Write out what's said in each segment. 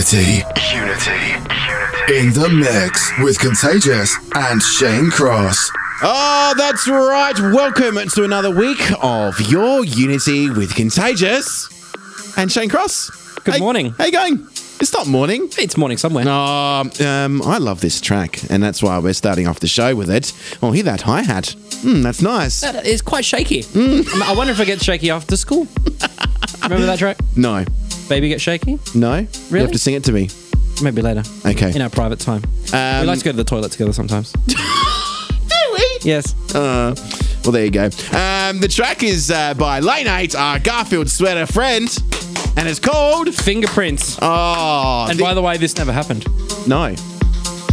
Unity. Unity. In the mix with Contagious and Shane Cross. Oh, that's right. Welcome to another week of Your Unity with Contagious and Shane Cross. Good Hey- morning. How you going? It's not morning. It's morning somewhere. Um, um, I love this track, and that's why we're starting off the show with it. Oh, hear that hi hat? Hmm, that's nice. That is quite shaky. Mm. I wonder if it gets shaky after school. Remember that track? No, Baby Get Shaky? no. Really? You have to sing it to me. Maybe later. Okay. In our private time. Um, we like to go to the toilet together sometimes. Do we? Yes. Uh, well, there you go. Um, the track is uh, by Lane 8, our Garfield sweater friend, and it's called. Fingerprints. Oh, and by the way, this never happened. no.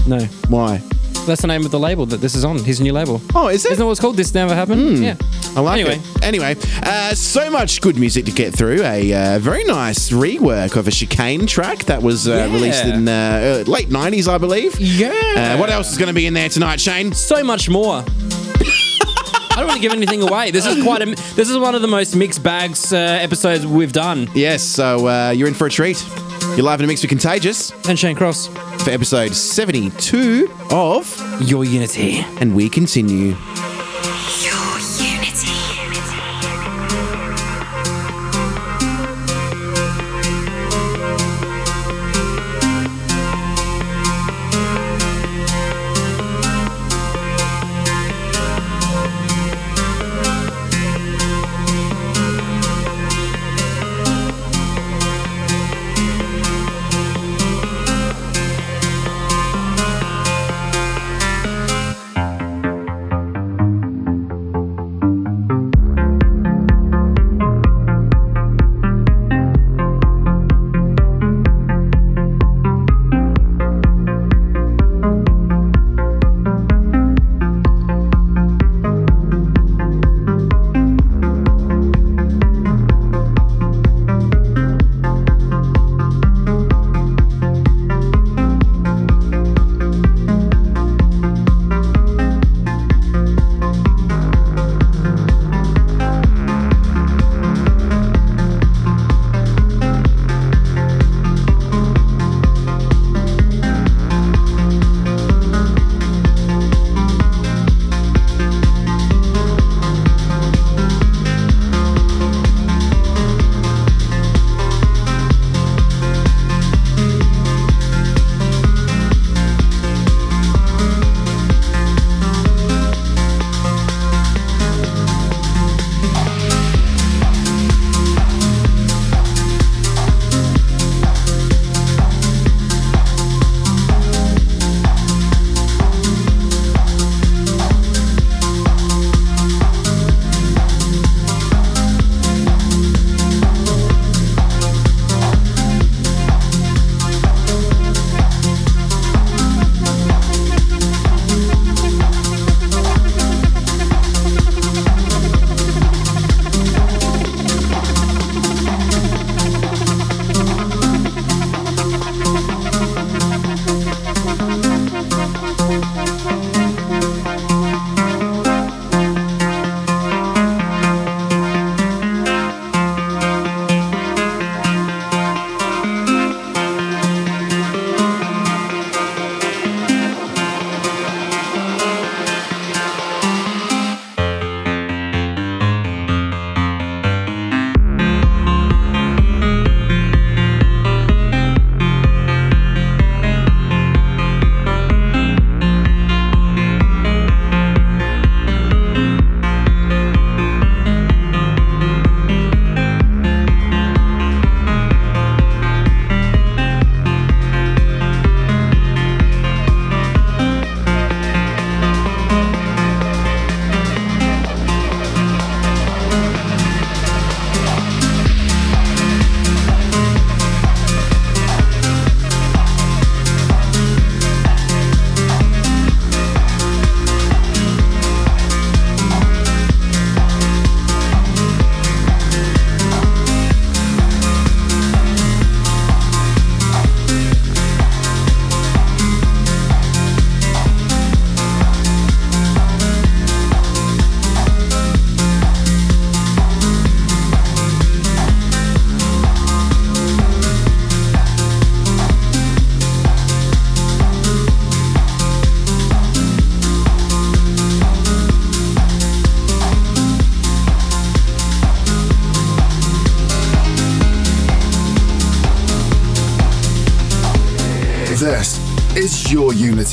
No. Why? That's the name of the label that this is on. His new label. Oh, is it? Isn't that what it's called? This never happened? Yeah. I like Anyway. it. Anyway, uh, so much good music to get through. A uh, very nice rework of a chicane track that was uh, Yeah. released in uh, uh, late 90s, I believe. Yeah. Uh, what else is going to be in there tonight, Shane? So much more. I don't want to give anything away. This is quite a. This is one of the most mixed bags uh, episodes we've done. Yes, so uh, you're in for a treat. You're live in a mix with Contagious And Shane Cross, for episode 72 of your unity. And We Continue.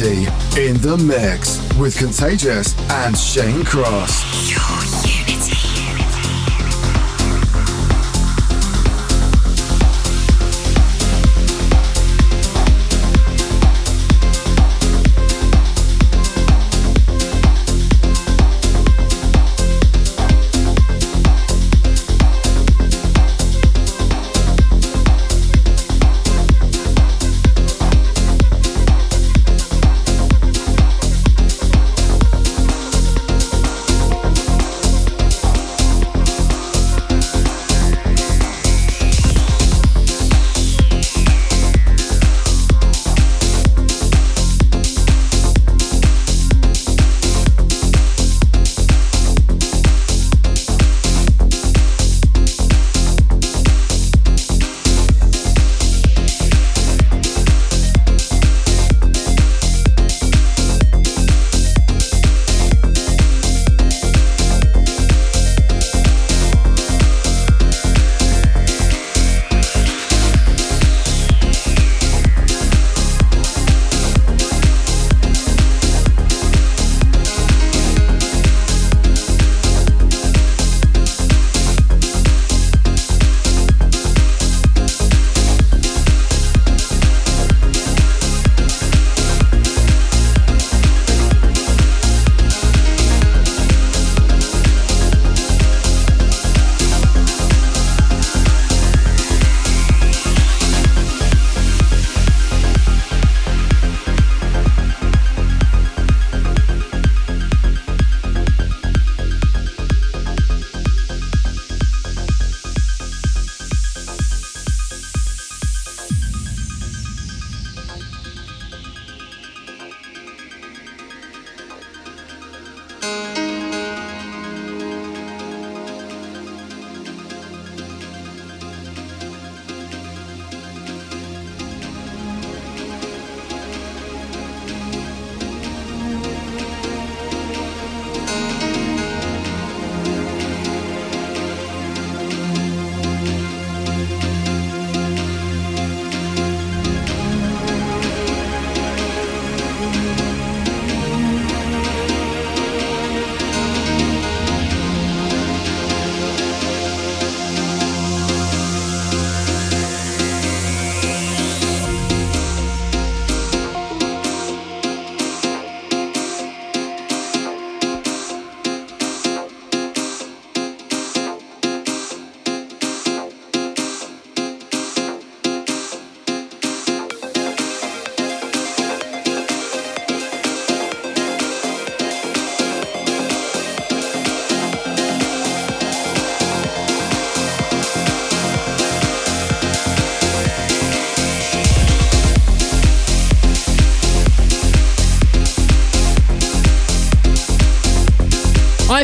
In the mix with Contagious and Shane Cross.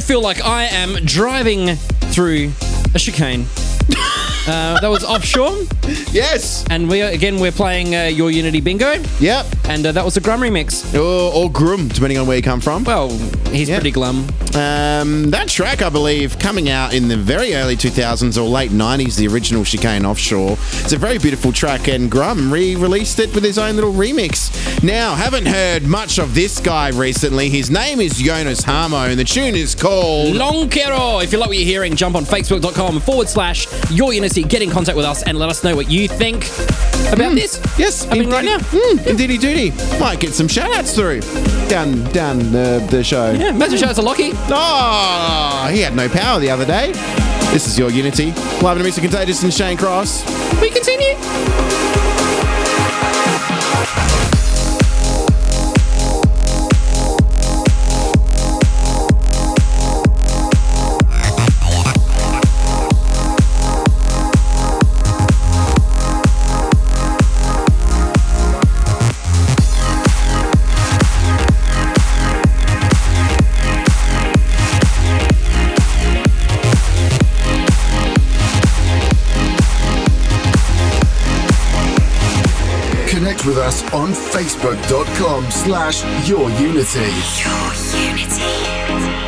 Feel like I am driving through a chicane. Uh, that was offshore, Yes. and we are, again we're playing uh, your Unity Bingo, Yep. and uh, that was a Grum remix. Or, or Grum, depending on where you come from. Well, he's Yeah. pretty glum. Um, that track, I believe, coming out in the very early 2000s or late 90s, the original Chicane Offshore. It's a very beautiful track, and Grum re released it with his own little remix. Now, haven't heard much of this guy recently. His name is Joonas Hahmo, and the tune is called. Lonkero. If you like what you're hearing, jump on facebook.com forward slash your Unity, get in contact with us, and let us know what you think about this. Yes, happening right now. Mm, indeedy doody. Might get some shout outs through down down the, the show. Yeah, message shout out to Lockie. Oh, he had no power the other day. This is your Unity. Live in Mr. Contagious and Shane Cross. We continue. On facebook.com slash your unity. Your unity.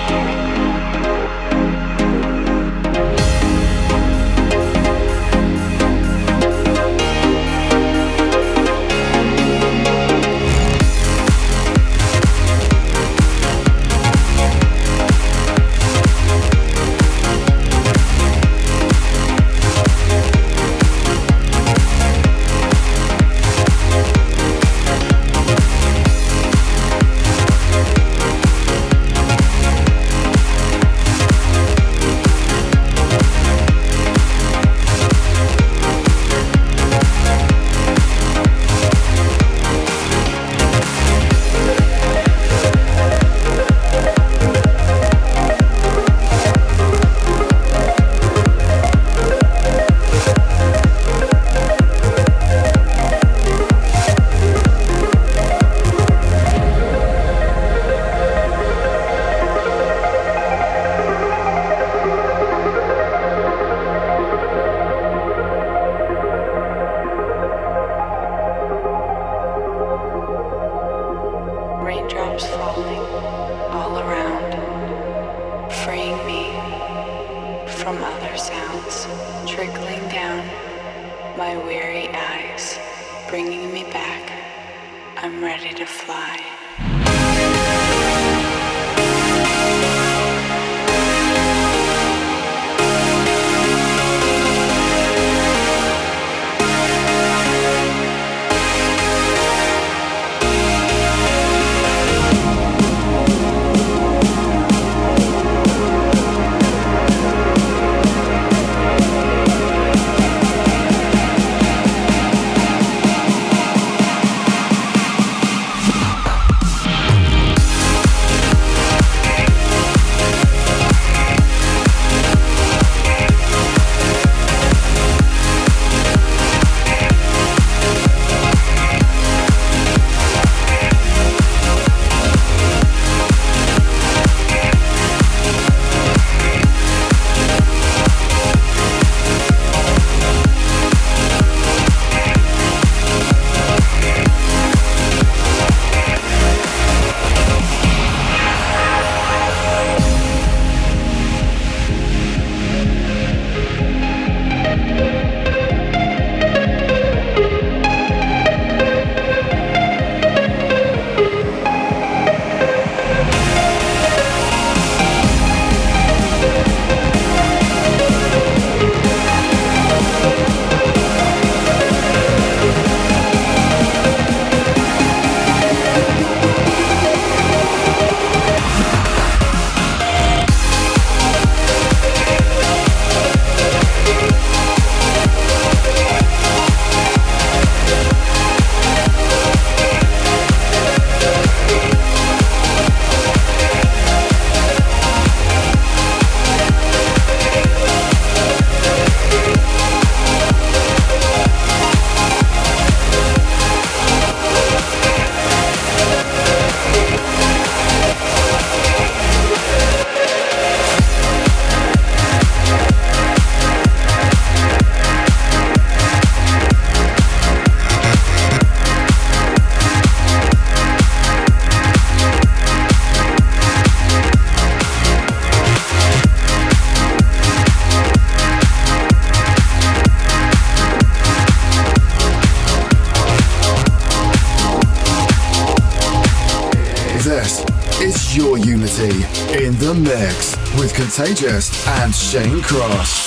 Mix with Contagious and Shane Cross.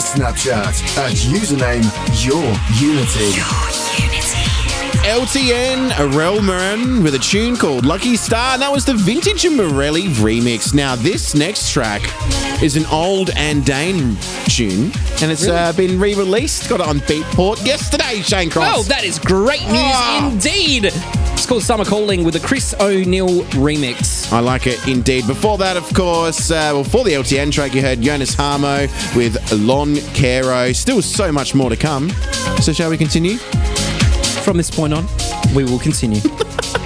Send a Snapchat at username YourUnity. LTN, Arielle Maren with a tune called Lucky Star. And that was the Vintage and Morelli remix. Now, this next track is an old Andain tune, and it's uh, been re released. Got it on Beatport yesterday, Shane Cross. Oh, that is great news Ah. indeed. It's called Summer Calling with a Kris O'Neil remix. I like it indeed. Before that, of course, uh, well, for the LTN track, you heard Joonas Hahmo with Lon Caro. Still so much more to come. So, shall we continue? From this point on, we will continue.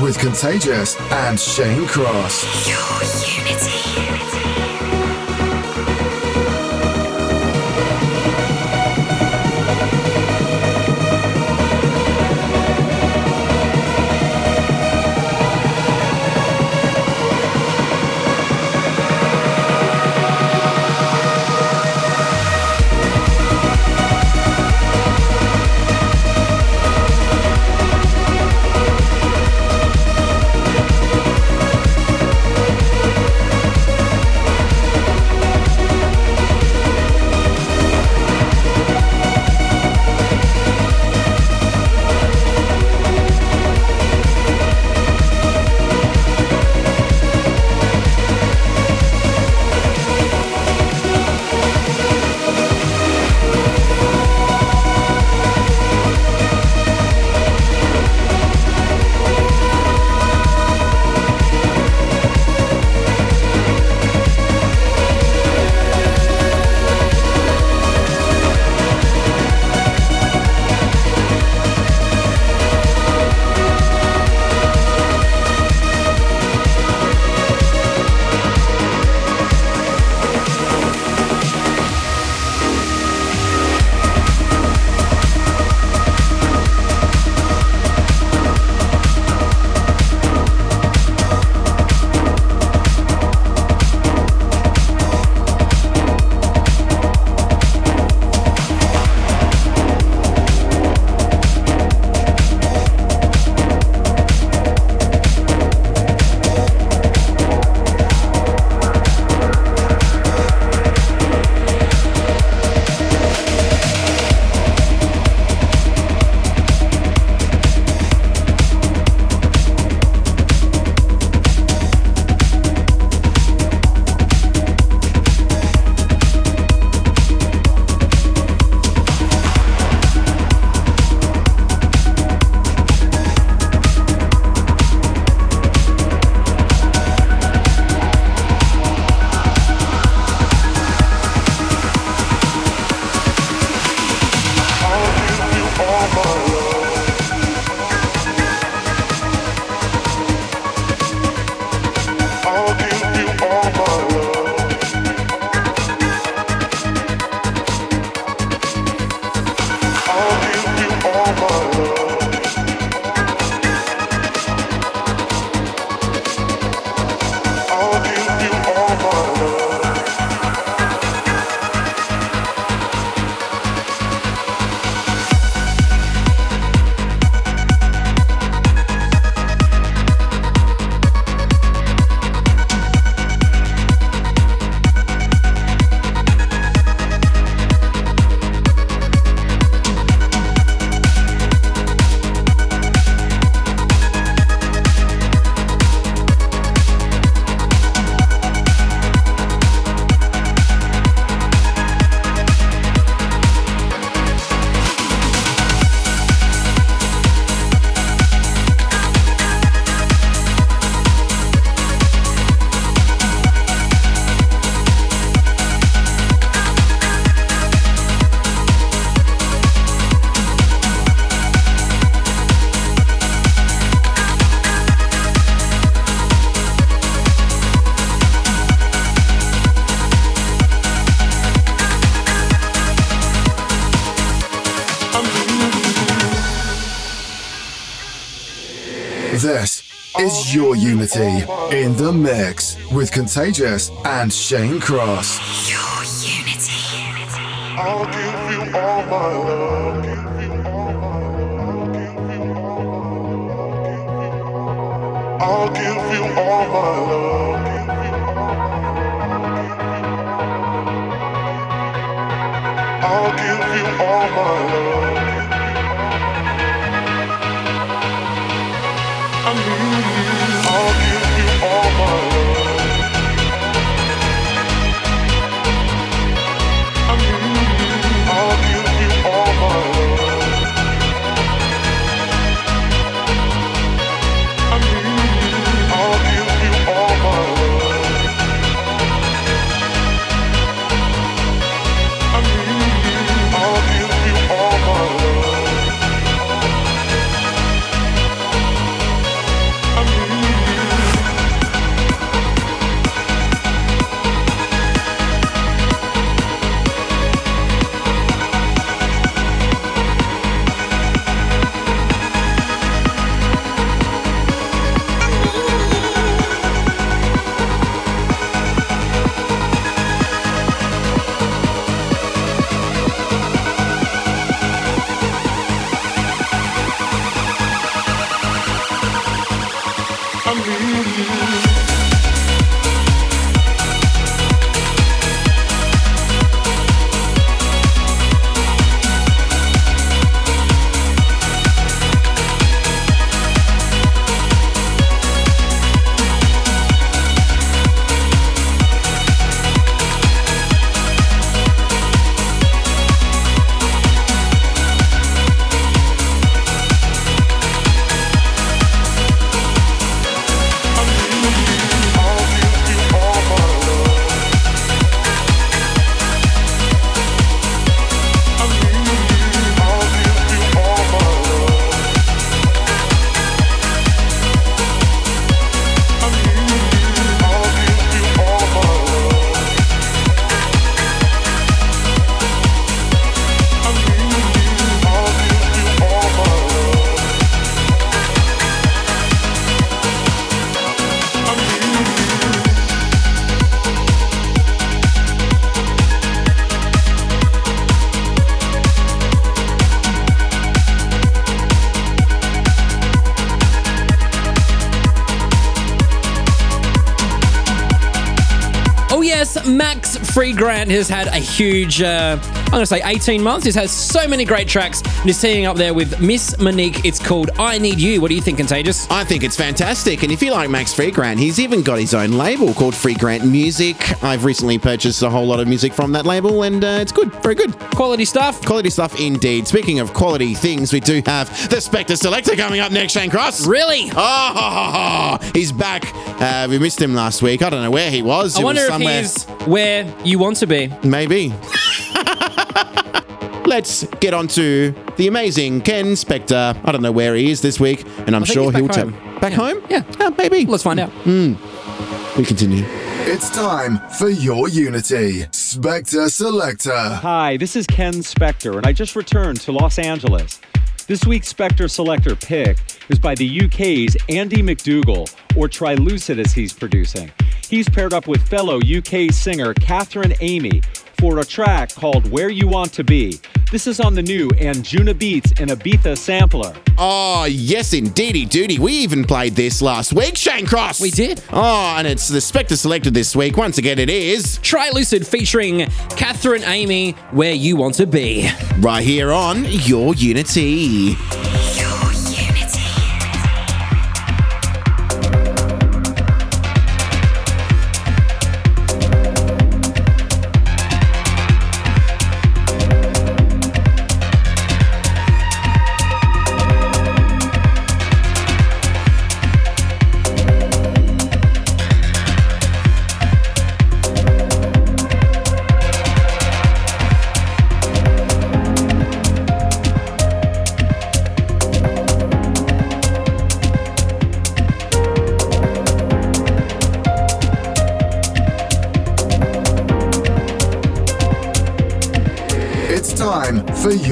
with Contagious and Shane Cross. In the mix with Contagious and Shane Cross. Your unity. I'll give you all my love. Yes, Max Freegrant has had a huge, uh, I'm going to say 18 months. He's has so many great tracks and he's teaming up there with Miss Monique. It's called I Need You. What do you think, Contagious? I think it's fantastic. And if you like Max Freegrant, he's even got his own label called Freegrant Music. I've recently purchased a whole lot of music from that label, and uh, it's good. Very good. Quality stuff. Quality stuff indeed. Speaking of quality things, we do have the Spector Selector coming up next, Shane Cross. Really? Oh, he's back. Uh, we missed him last week. I don't know where he was. I He was wonder if he's where you want to be. Maybe. Let's get on to the amazing Ken Spector. I don't know where he is this week, and I'm think sure he will back tell. Back Yeah. home? Yeah. Oh, maybe. Let's find out. Hmm. We continue. It's time for your unity. Spector Selector. Hi, this is Ken Spector, and I just returned to Los Angeles. This week's Spector Selector pick is by the UK's Andy McDougall, or Trilucid as he's producing. He's paired up with fellow UK singer Katherine Amy for a track called Where You Want to Be. This is on the new Anjunabeats and Ibiza sampler. Oh, yes, indeedy duty. We even played this last week, Shane Cross. We did. Oh, and it's the Spector Selected this week. Once again, it is Trilucid featuring Katherine Amy, Where You Want to Be. right here on Your Unity. Your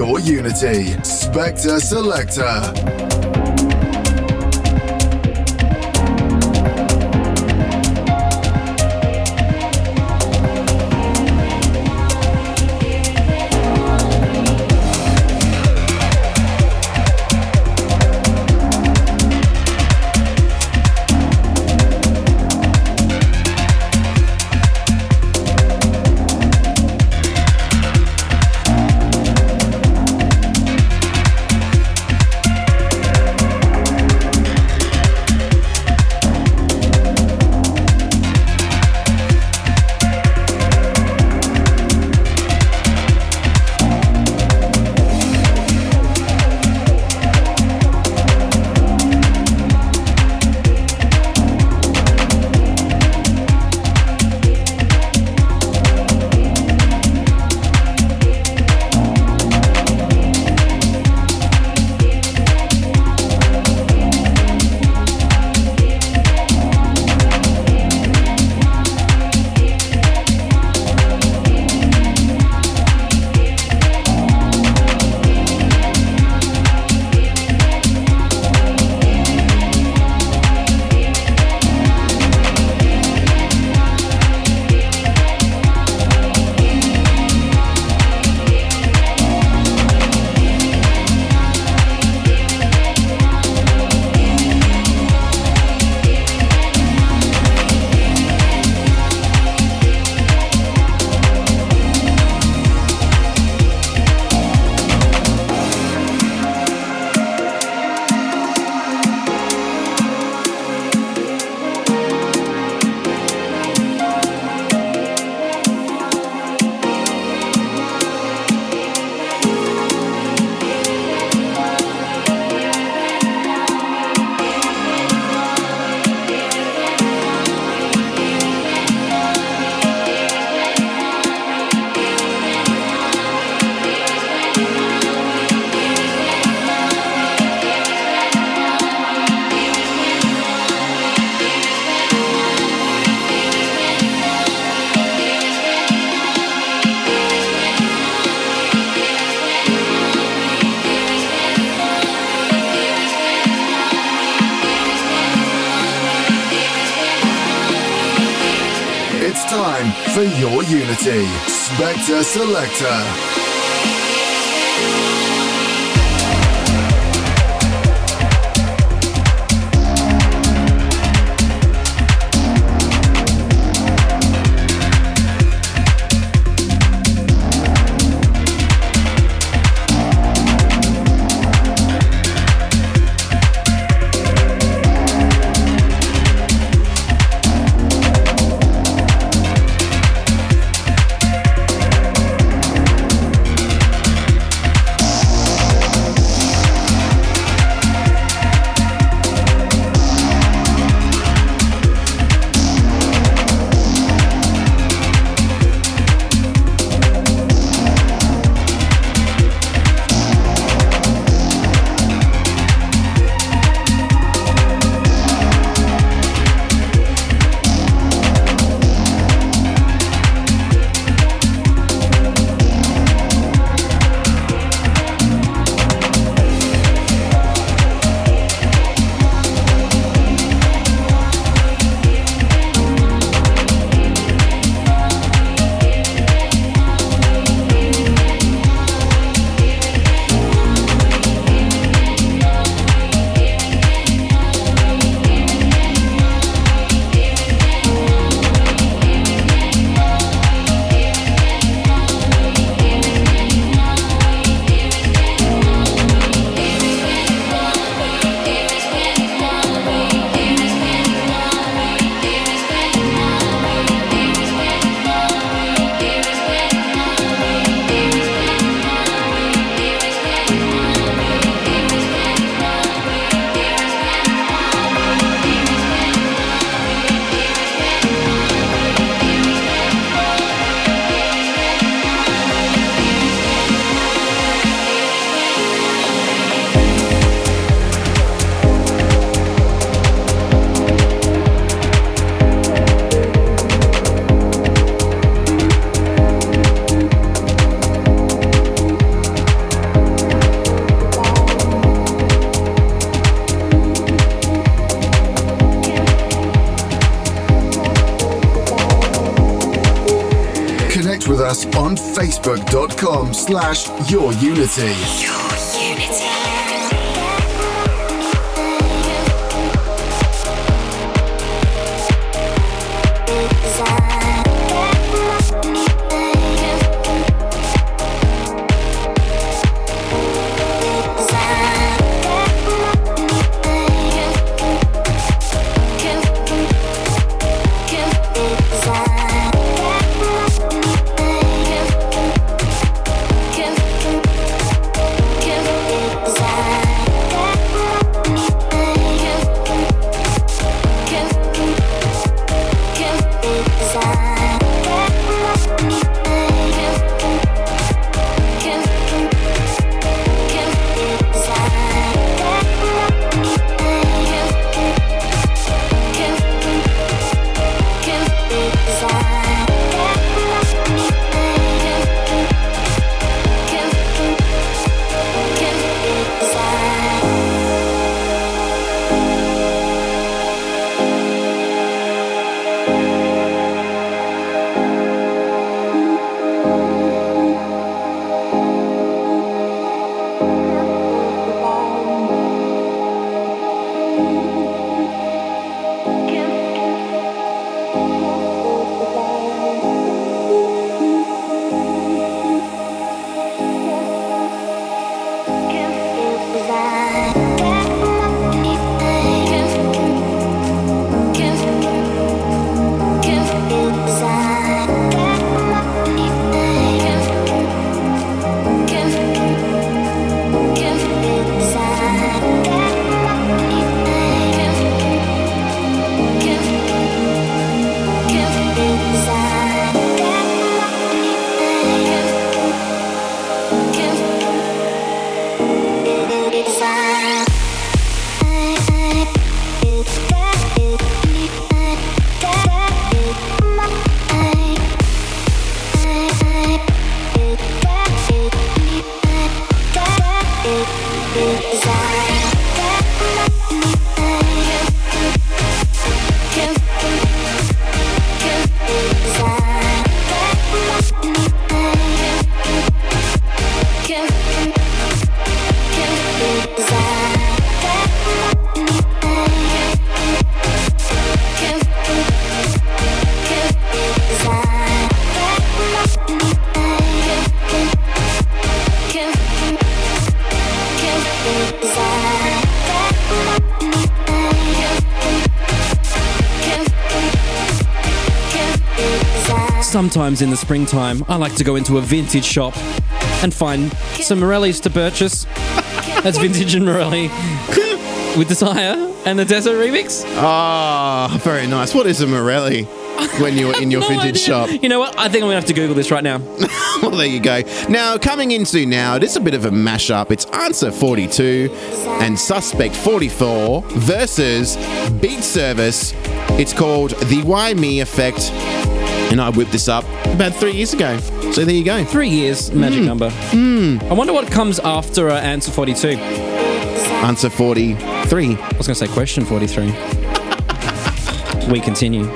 your unity. Spector Selector. Spector Selector. Slash your sometimes in the springtime, I like to go into a vintage shop and find some Morellis to purchase. That's Vintage and Morelli with Desire and the Dezza remix. Ah, very nice. What is a Morelli when you're in your No vintage idea. shop? You know what? I think I'm gonna have to Google this right now. well, there you go. Now, coming into now, it is a bit of a mashup. It's Answer 42 and Suspect 44 versus Beat Service. It's called The Why Me Effect. And I whipped this up about three years ago. So there you go. Three years, magic number. Hmm. I wonder what comes after uh, answer 42. Answer 43. I was gonna say question 43. we continue.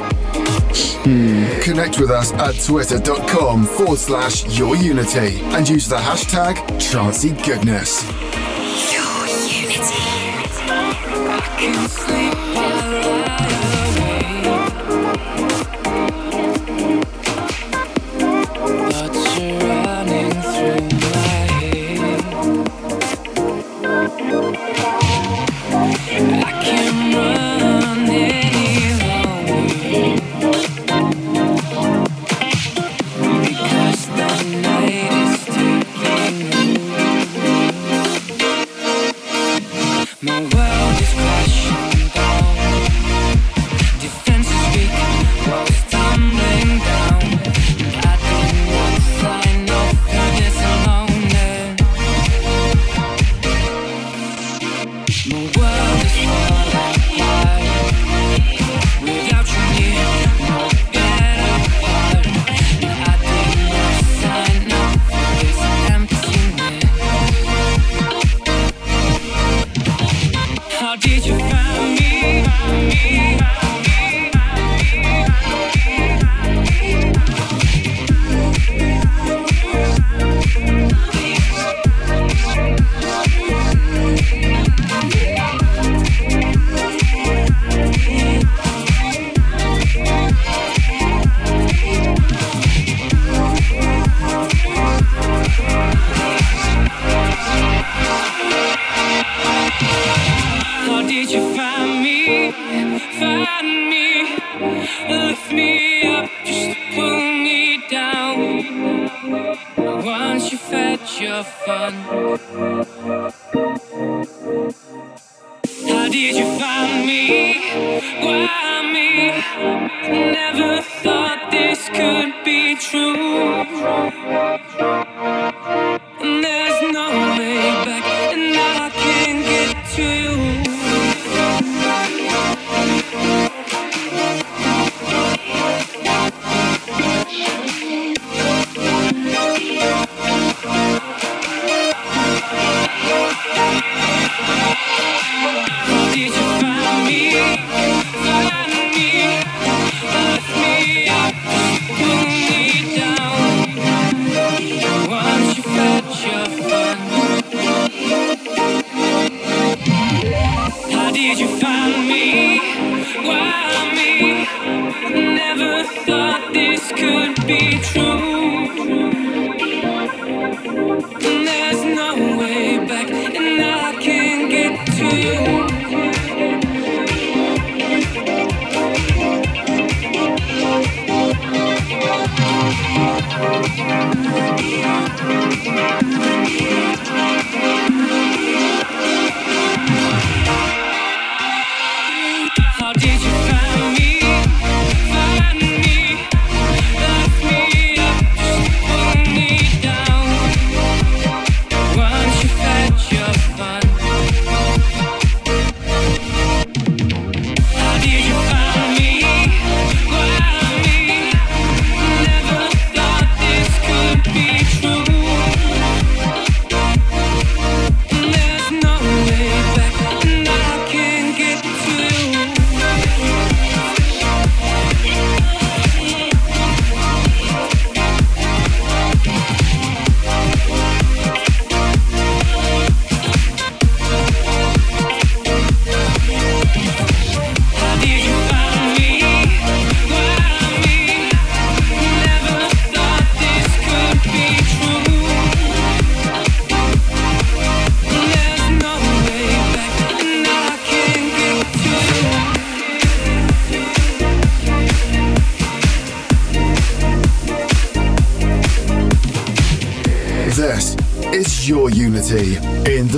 Connect with us at twitter.com forward slash your unity and use the hashtag Trancy Goodness. Your unity.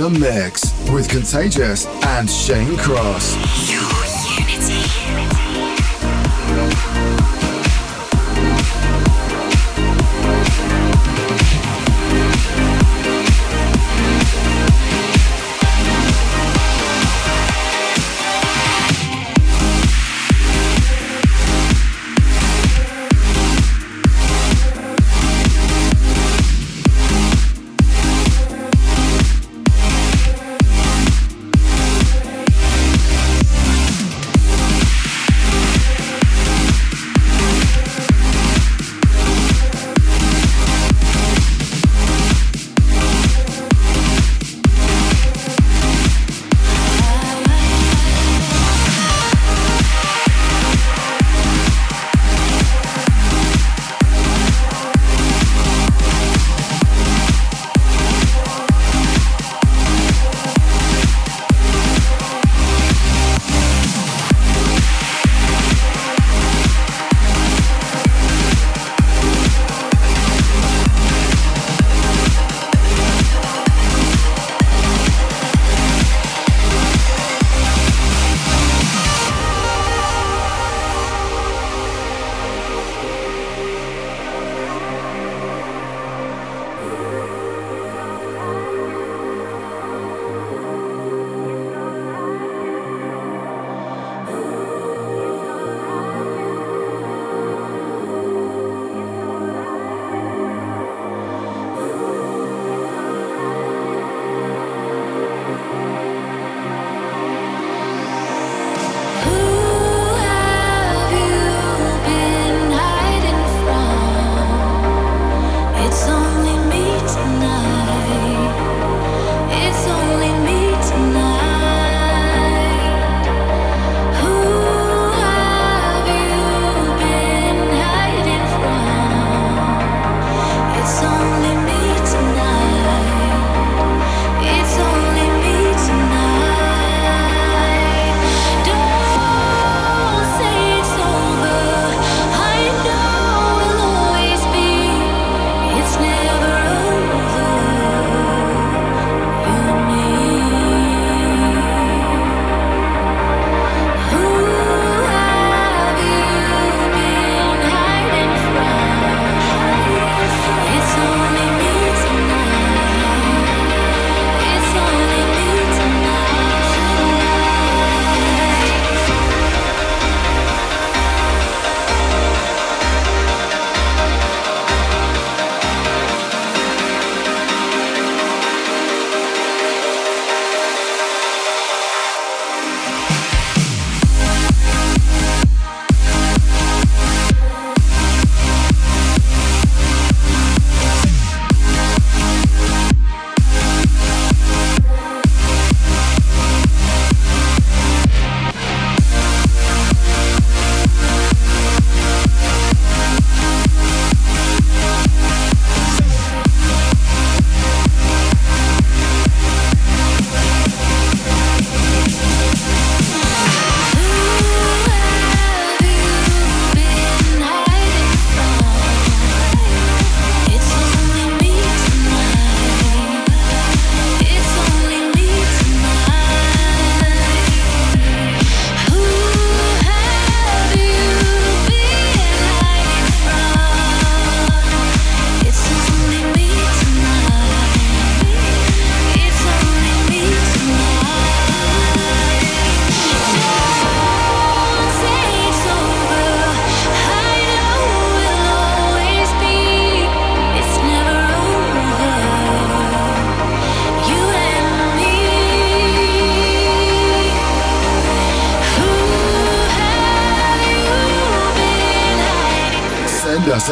The mix with Contagious and Shane Cross.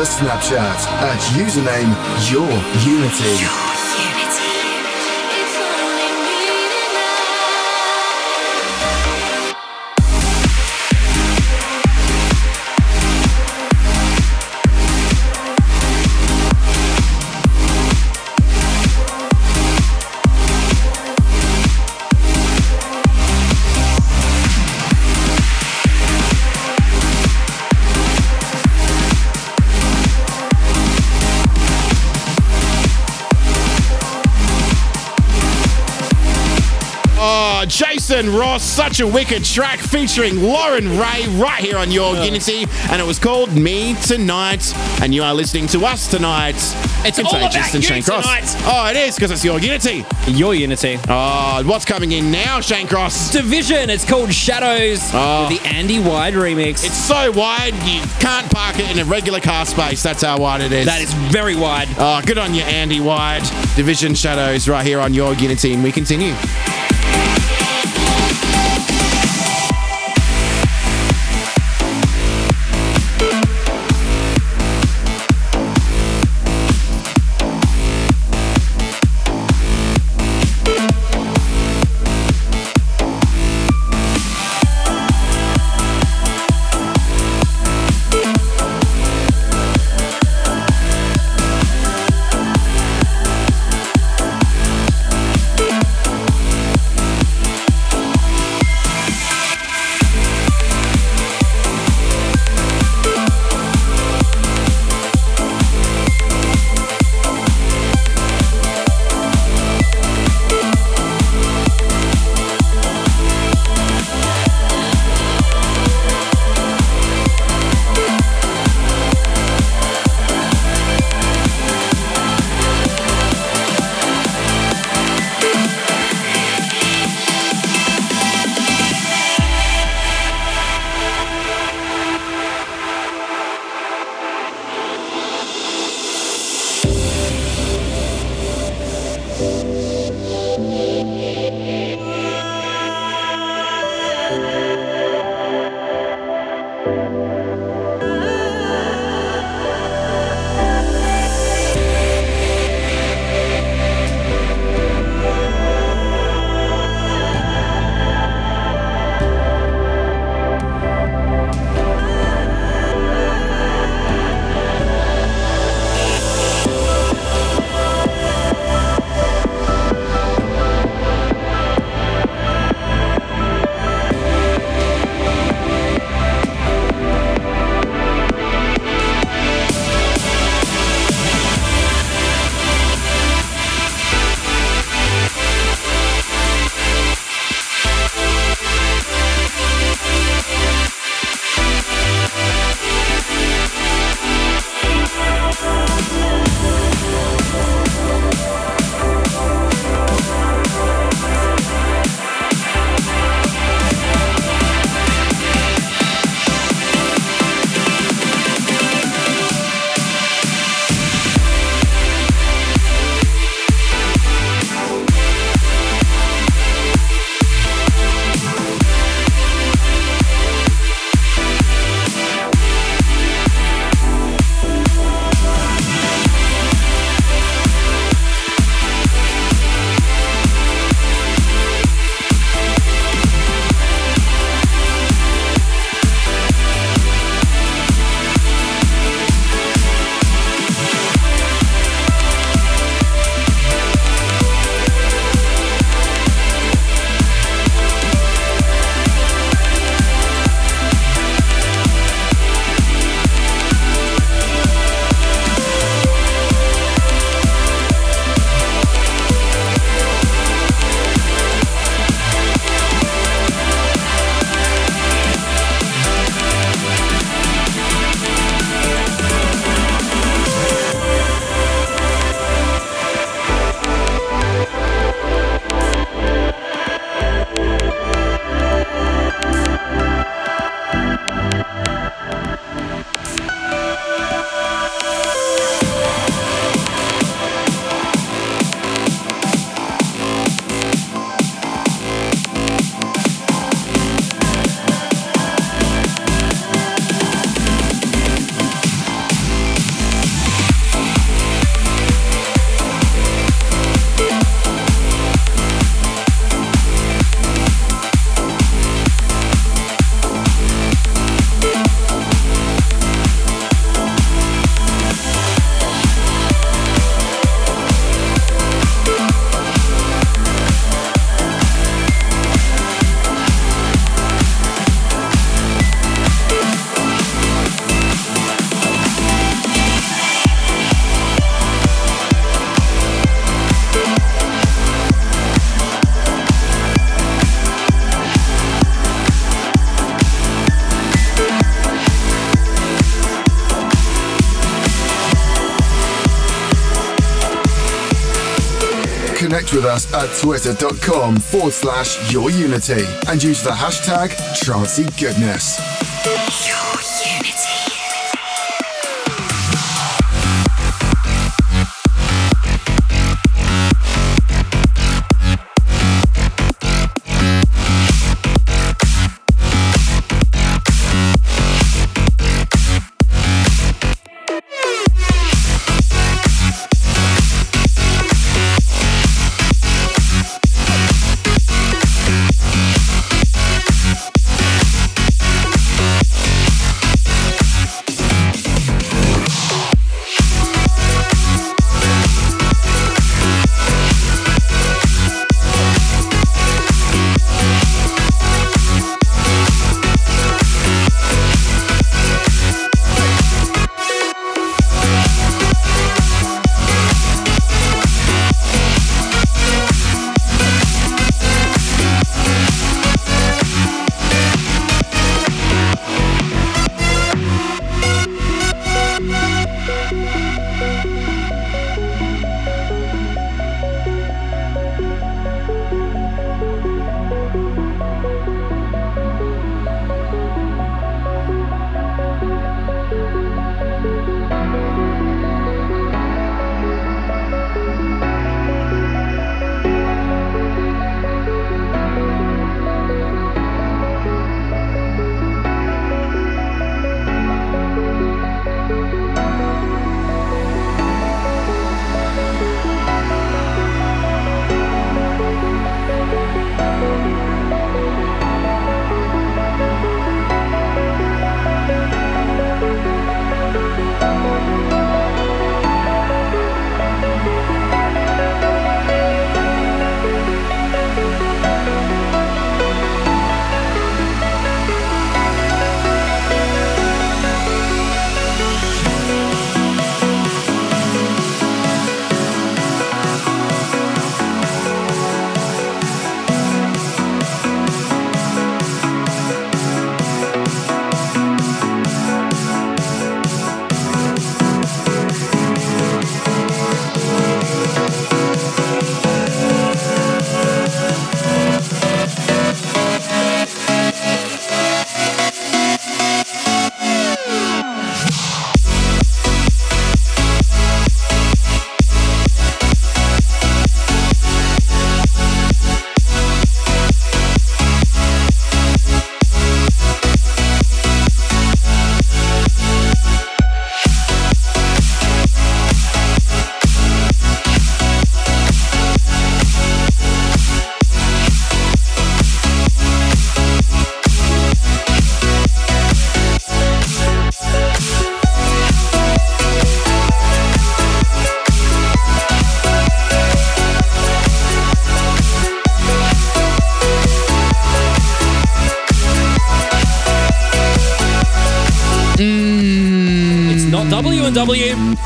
Snapchat at username Your Ross. Such a wicked track featuring Lauren Ray right here on Your Unity. And it was called Me Tonight. And you are listening to us tonight. It's all about and you Shane Cross. tonight. Oh, it is because it's Your Unity. Your Unity. Oh, what's coming in now, Shane Cross? Division. It's called Shadows. Oh. With the Andy Wide remix. It's so wide you can't park it in a regular car space. That's how wide it is. that is very wide. Oh, good on you, Andy Wide. Division Shadows right here on your Unity, and we continue. At twitter.com forward slash your unity and use the hashtag Trancy Goodness.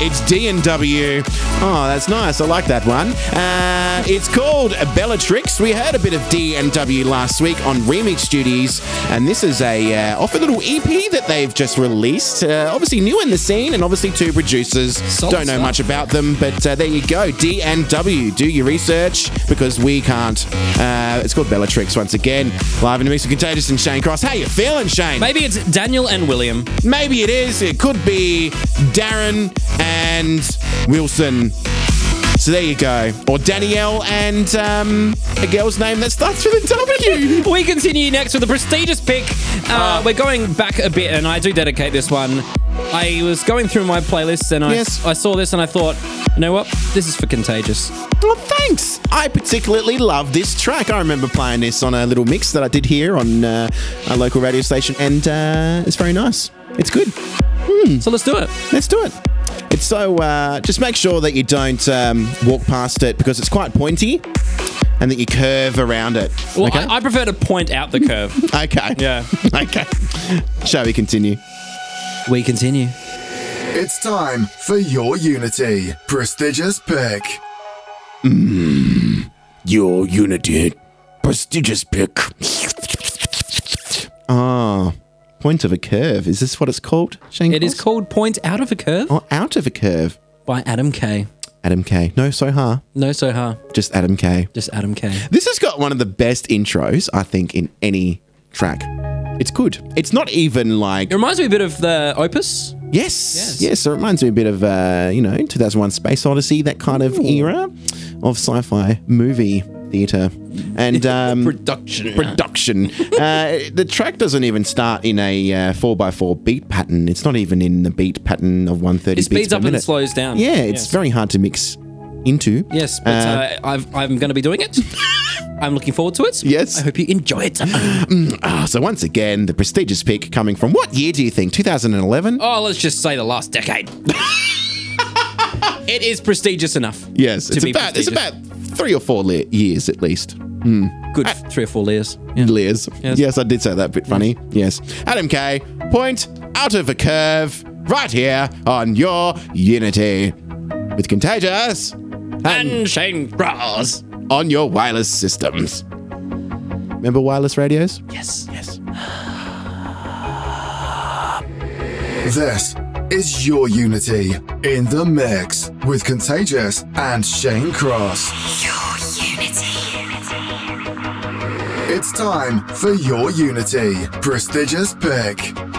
It's D and W. Oh, that's nice. I like that one. Uh, it's called Bellatrix. We heard a bit of D and W last week on Remix Duties, and this is a uh, off a little EP that they've just released. Uh, obviously new in the scene, and obviously two producers. Solid Don't know stuff. much about them, but uh, there you go. D and W. Do your research because we can't. Uh, it's called Bellatrix once again. Live in the mix with Contagious and Shane Cross. How you feeling, Shane? Maybe it's Daniel and William. Maybe it is. It could be Darren and Wilson. So there you go. Or Danielle and um, a girl's name that starts with a W. We continue next with a prestigious pick. Uh, we're going back a bit, and I do dedicate this one. I was going through my playlists, and I, Yes. I saw this, and I thought, you know what? This is for Contagious. well, thanks. I particularly love this track. I remember playing this on a little mix that I did here on uh, a local radio station, and uh, it's very nice. It's good. So let's do it. Let's do it. It's so. Uh, just make sure that you don't um, walk past it because it's quite pointy, and that you curve around it. Well, okay. I, I prefer to point out the curve. okay. Yeah. okay. Shall we continue? we continue. It's time for your unity. Prestigious pick. Your Unity prestigious pick. Ah, point of a curve. Is this what it's called? Shane It is Cross? called Point Out of a Curve Or out of a curve. by Adam K. Adam K. No Soha, No Soha, just Adam K. just Adam K. This has got one of the best intros, I think, in any track. It's good. It's not even like It reminds me a bit of the Opus. yes, Yes. yes. So it reminds me a bit of uh, you know 2001: Space Odyssey, that kind of era of sci-fi movie theater, and um, Production. production. uh, the track doesn't even start in a uh, 4x4 beat pattern. It's not even in the beat pattern of 130 It beats speeds up and slows down. Yeah, it's Yes. very hard to mix into. Yes, but uh, I've, I'm going to be doing it. I'm looking forward to it. Yes. I hope you enjoy it. Ah, so once again, the prestigious pick coming from what year do you think? 2011? oh, let's just say the last decade. it is prestigious enough. yes, it's about it's about three or four le- years at least. Hmm. Good three or four layers. Yeah. Lears. Yes. Yes. I did say that bit funny. Yes. Adam K. Point out of a curve right here on your Unity with Contagious and And Shane Cross. on your wireless systems. Remember wireless radios? Yes. Yes. This is your Unity in the mix with Contagious and Shane Cross. Your Unity. It's time for your Unity prestigious pick.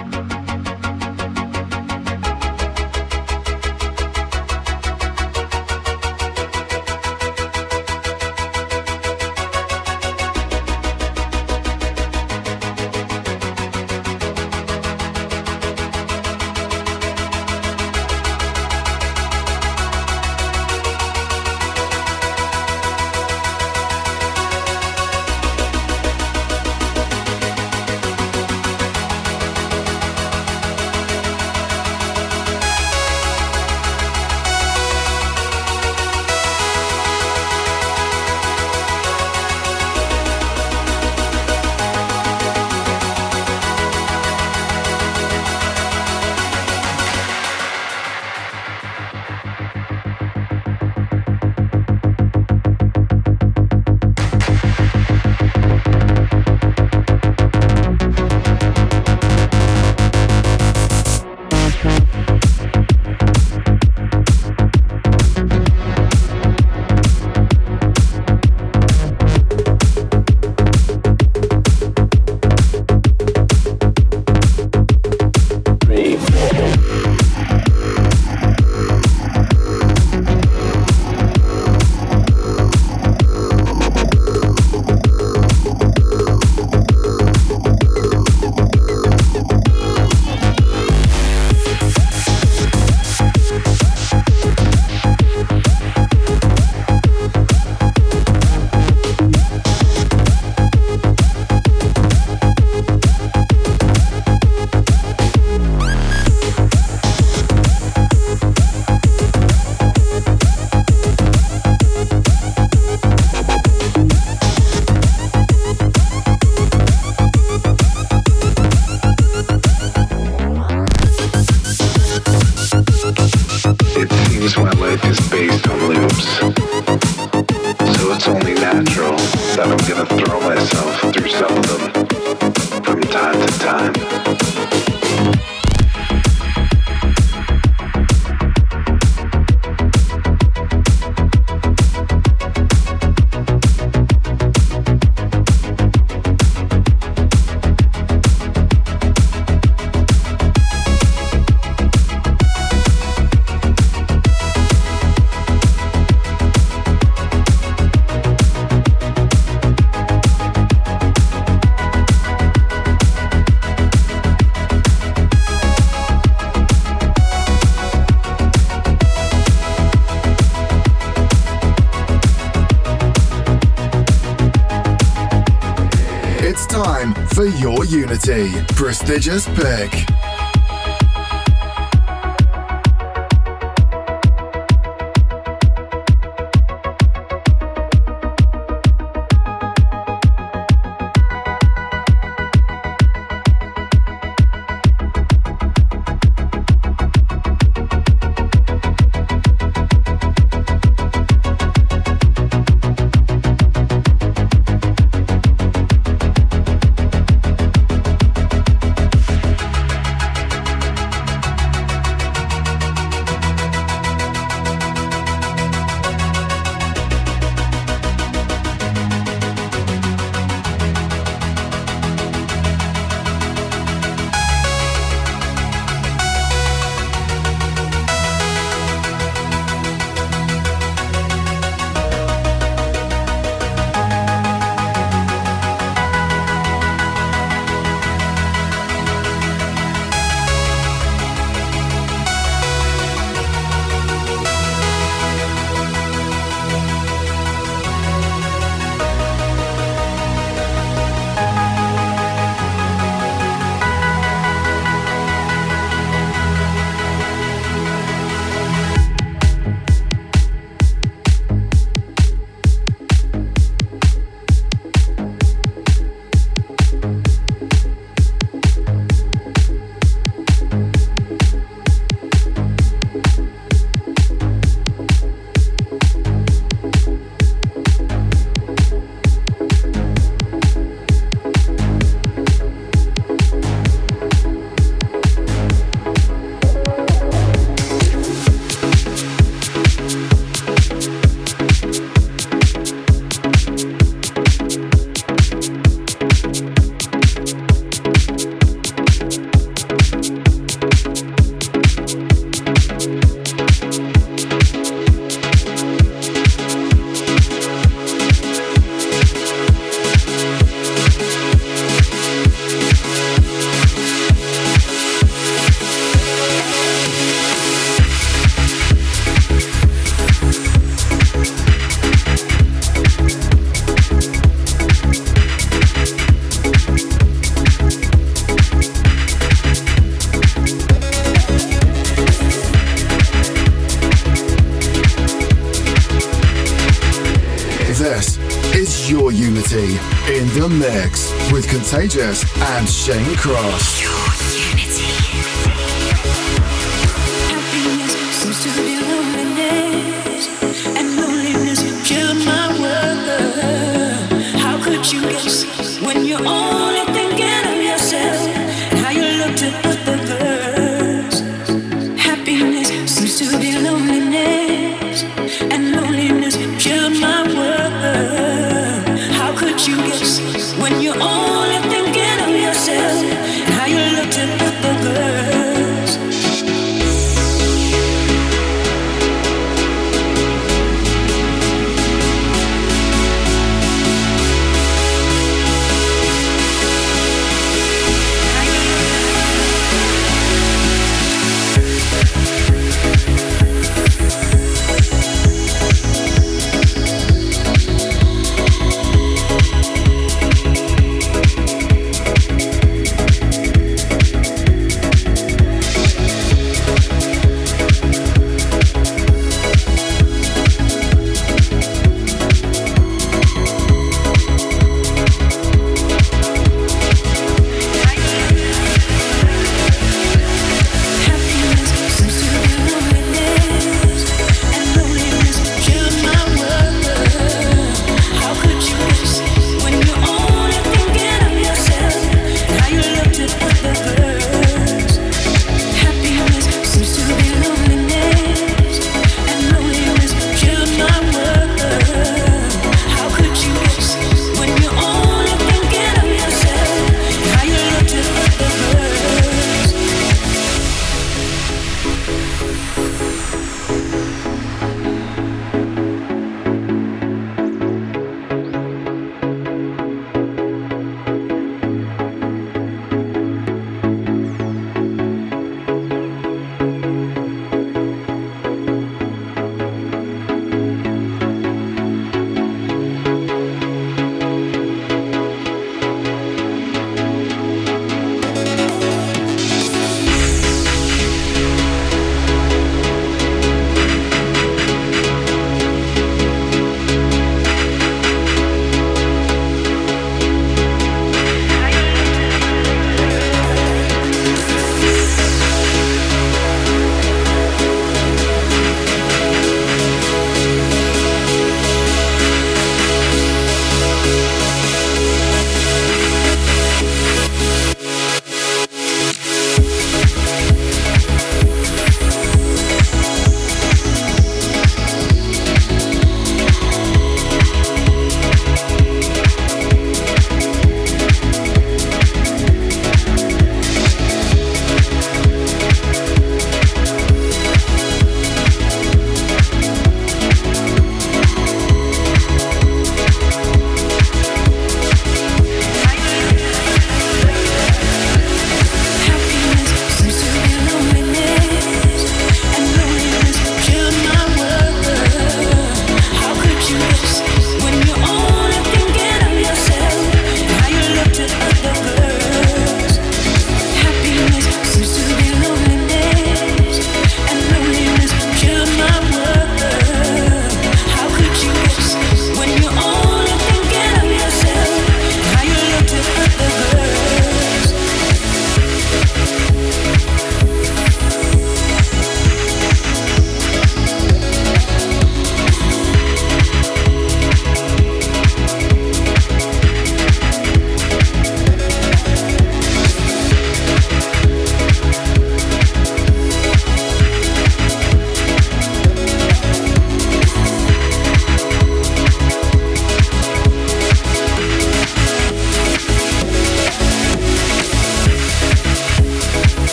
Prestigious pick. your unity in the mix with Contagious and Shane Cross. you guess when you're on.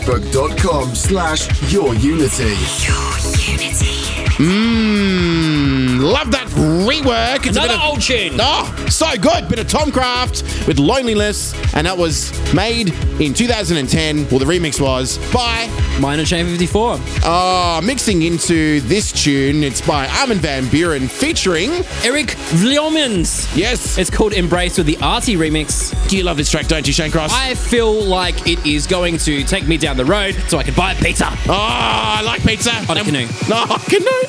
facebook.com slash yourunity. Mmm, love that rework. It's Another a bit of, old tune. Oh, so good. Bit of Tomcraft with Loneliness, and that was made in 2010. Well, the remix was by Myon & Shane 54. Oh, mixing into this tune, it's by Armin Van Buuren featuring Eric Vloeimans. Yes. It's called Embrace with the Arty remix. Do you love this track, don't you, Shane Cross? I feel like it is going to take me down the road so I can buy a pizza. oh, I like pizza. On a And- canoe. No, canoe.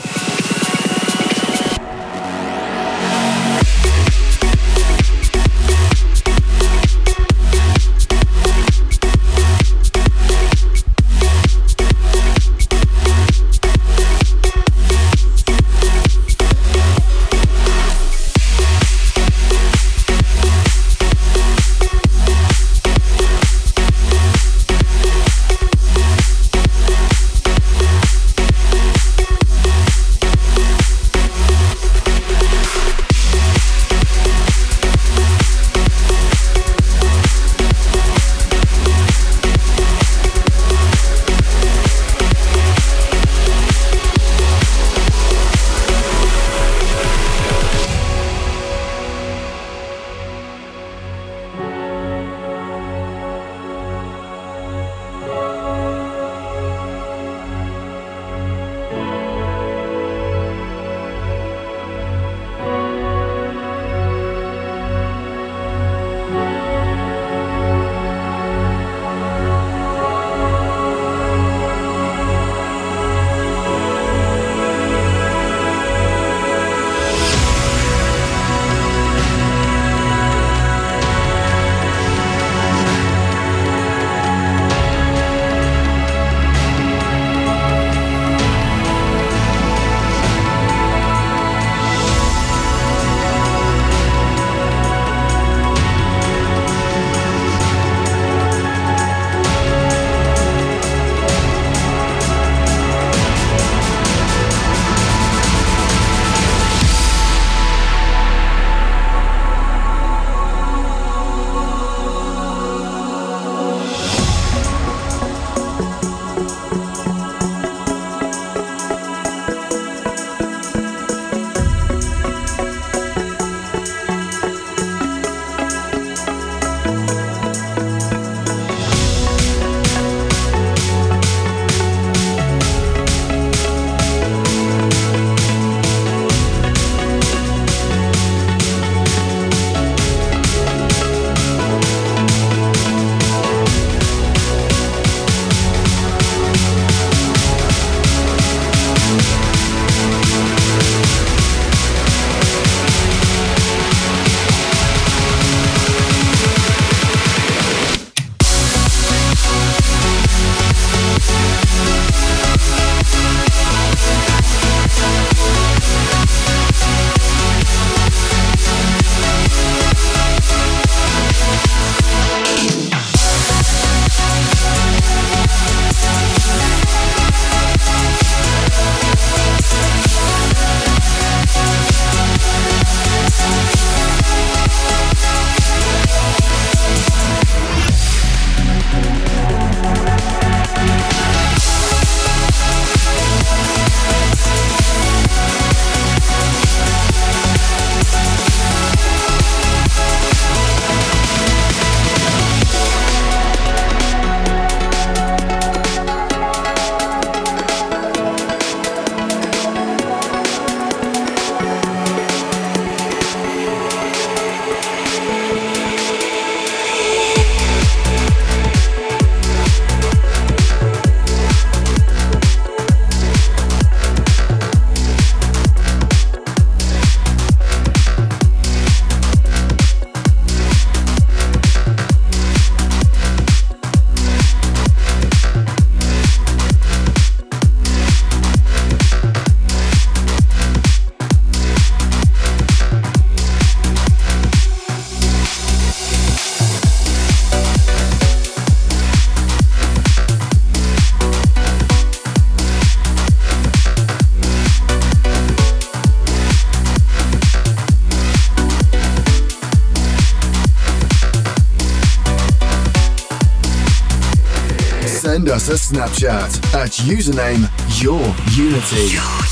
Snapchat at username Your Unity. Your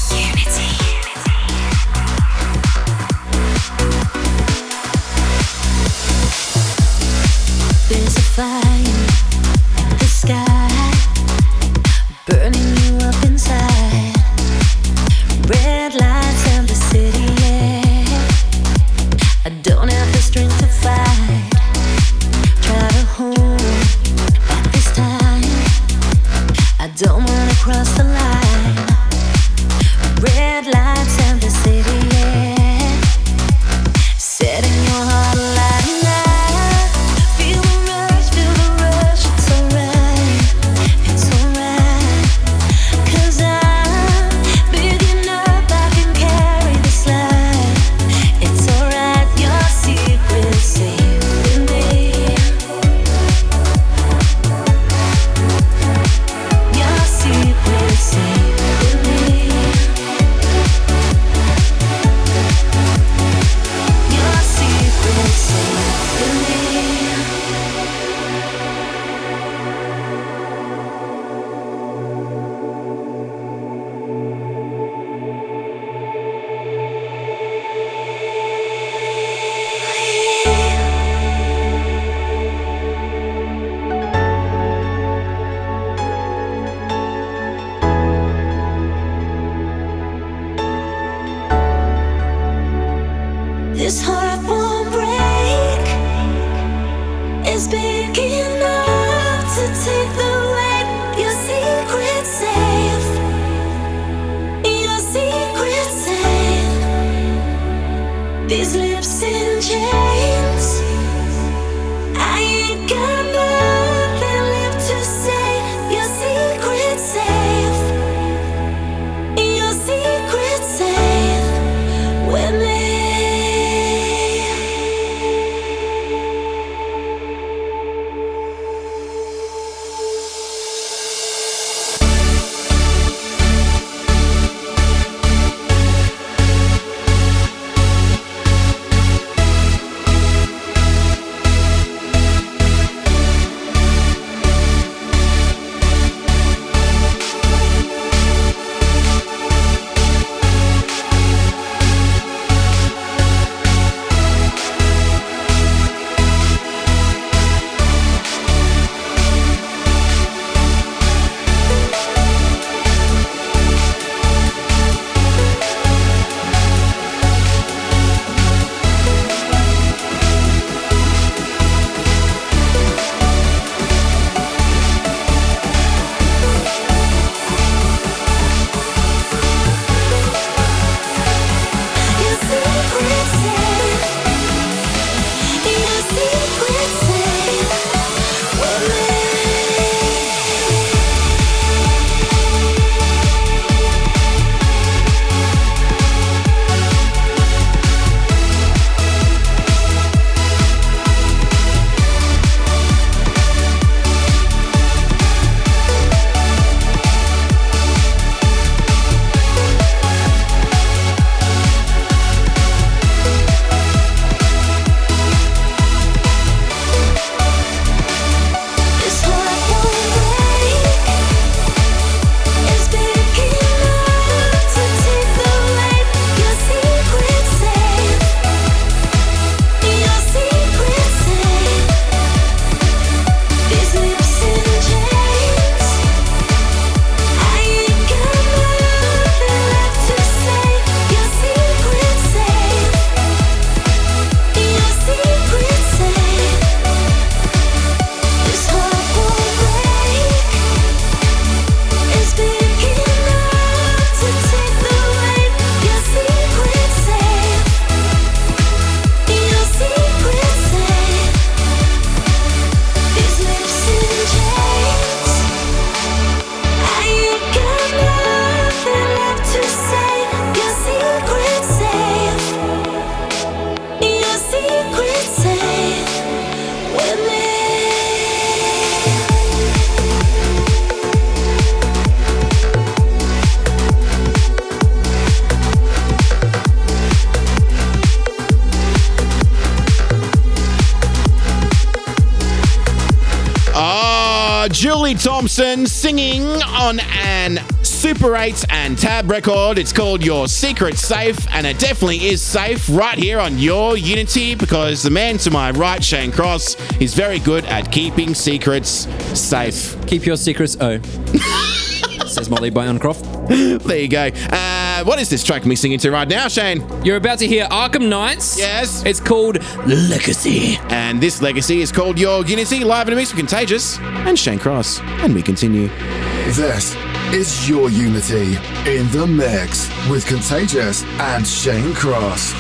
Julie Thompson singing on an Super 8 and Tab record. It's called Your Secret Safe, and it definitely is safe right here on Your Unity because the man to my right, Shane Cross, is very good at keeping secrets safe. Keep your secrets, oh. Says Molly Bayoncroft. There you go. Uh, Uh, what is this track missing into right now, Shane? You're about to hear Arkham Knights. Yes. It's called Legacy. And this legacy is called Your Unity, live in a mix with Contagious and Shane Cross. And we continue. This is Your Unity in the mix with Contagious and Shane Cross.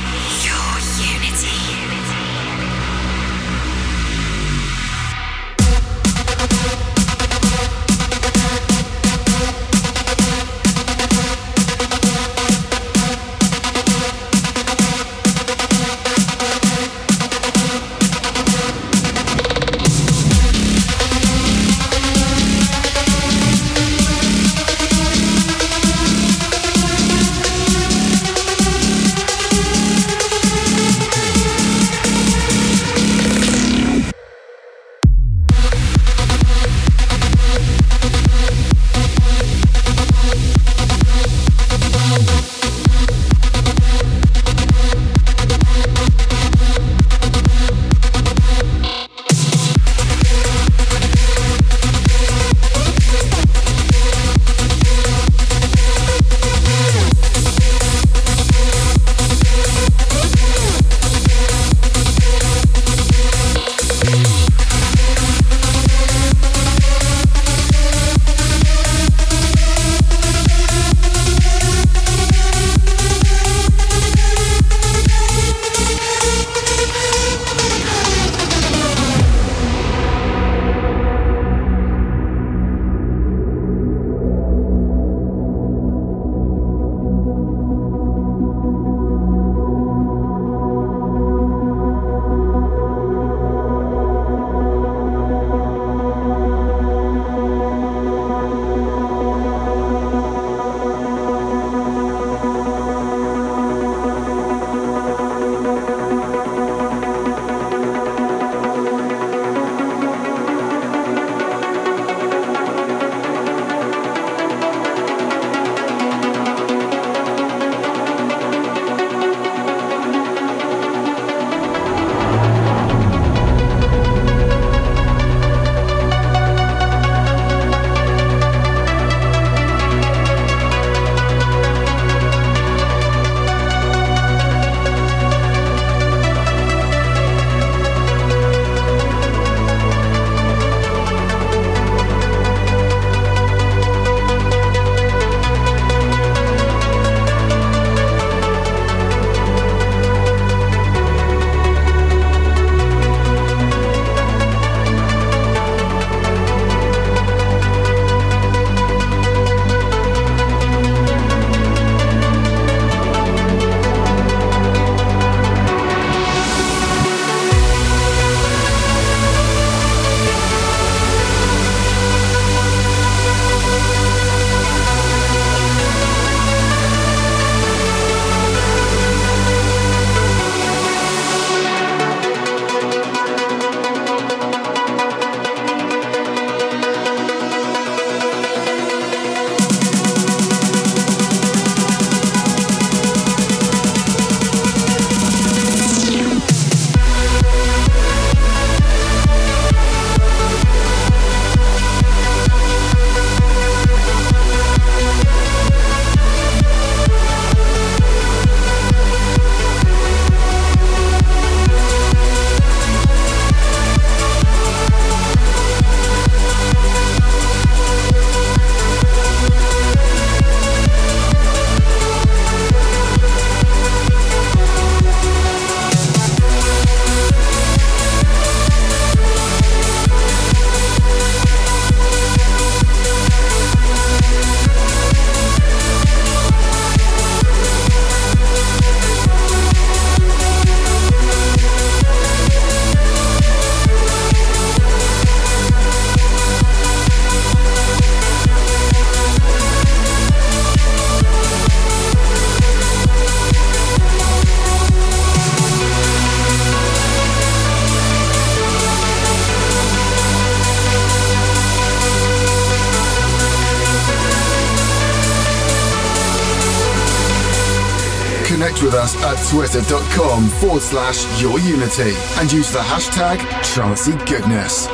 twitter.com forward slash your unity and use the hashtag Trancy Goodness.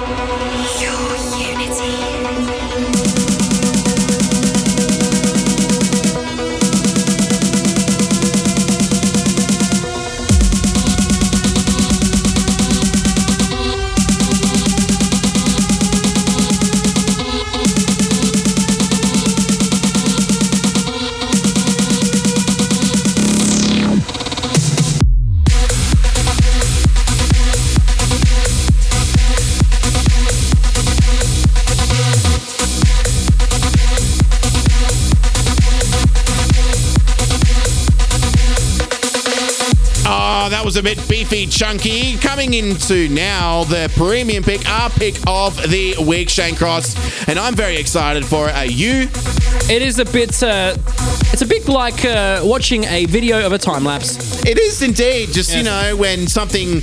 Chunky. Coming into now the premium pick, our pick of the week, Shane Cross, and I'm very excited for it. Are you? It is a bit. Uh, it's a bit like uh, watching a video of a time lapse. It is indeed. Just, you know, when something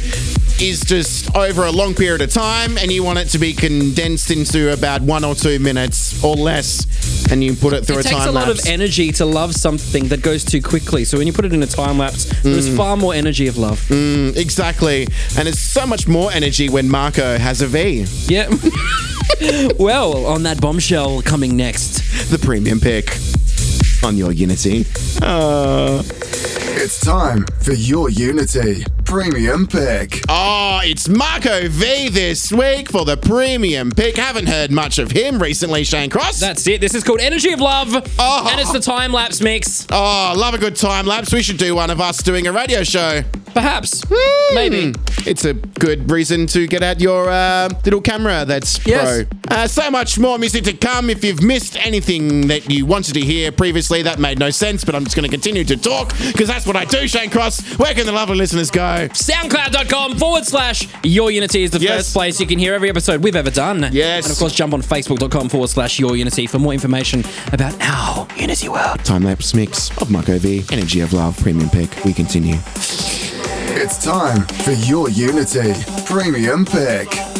is just over a long period of time and you want it to be condensed into about one or two minutes or less, and you put it through It a takes time a lot of energy to love something that goes too quickly. So when you put it in a time lapse, there's far more energy of love. exactly. And it's so much more energy when Marco has a V. Yeah. well, on that bombshell coming next. The premium pick on your Unity. Uh, It's time for your Unity Premium Pick. Oh, it's Marco V this week for the premium pick. Haven't heard much of him recently, Shane Cross. That's it. This is called Energy of Love. Oh. And it's the time lapse mix. oh, love a good time lapse. We should do one of us doing a radio show. Perhaps. Maybe. It's a good reason to get out your uh, little camera that's Yes. pro. Uh, so much more music to come. If you've missed anything that you wanted to hear previously, that made no sense, but I'm just going to continue to talk because that's what I do, Shane Cross. Where can the lovely listeners go? SoundCloud.com forward slash Your Unity is the Yes. first place you can hear every episode we've ever done. Yes. And of course, jump on Facebook.com forward slash Your Unity for more information about our Unity world. Time lapse mix of Marco V, Energy of Love, premium pick. We continue. It's time for your Unity Premium Pick.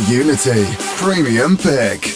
Unity Premium Pick.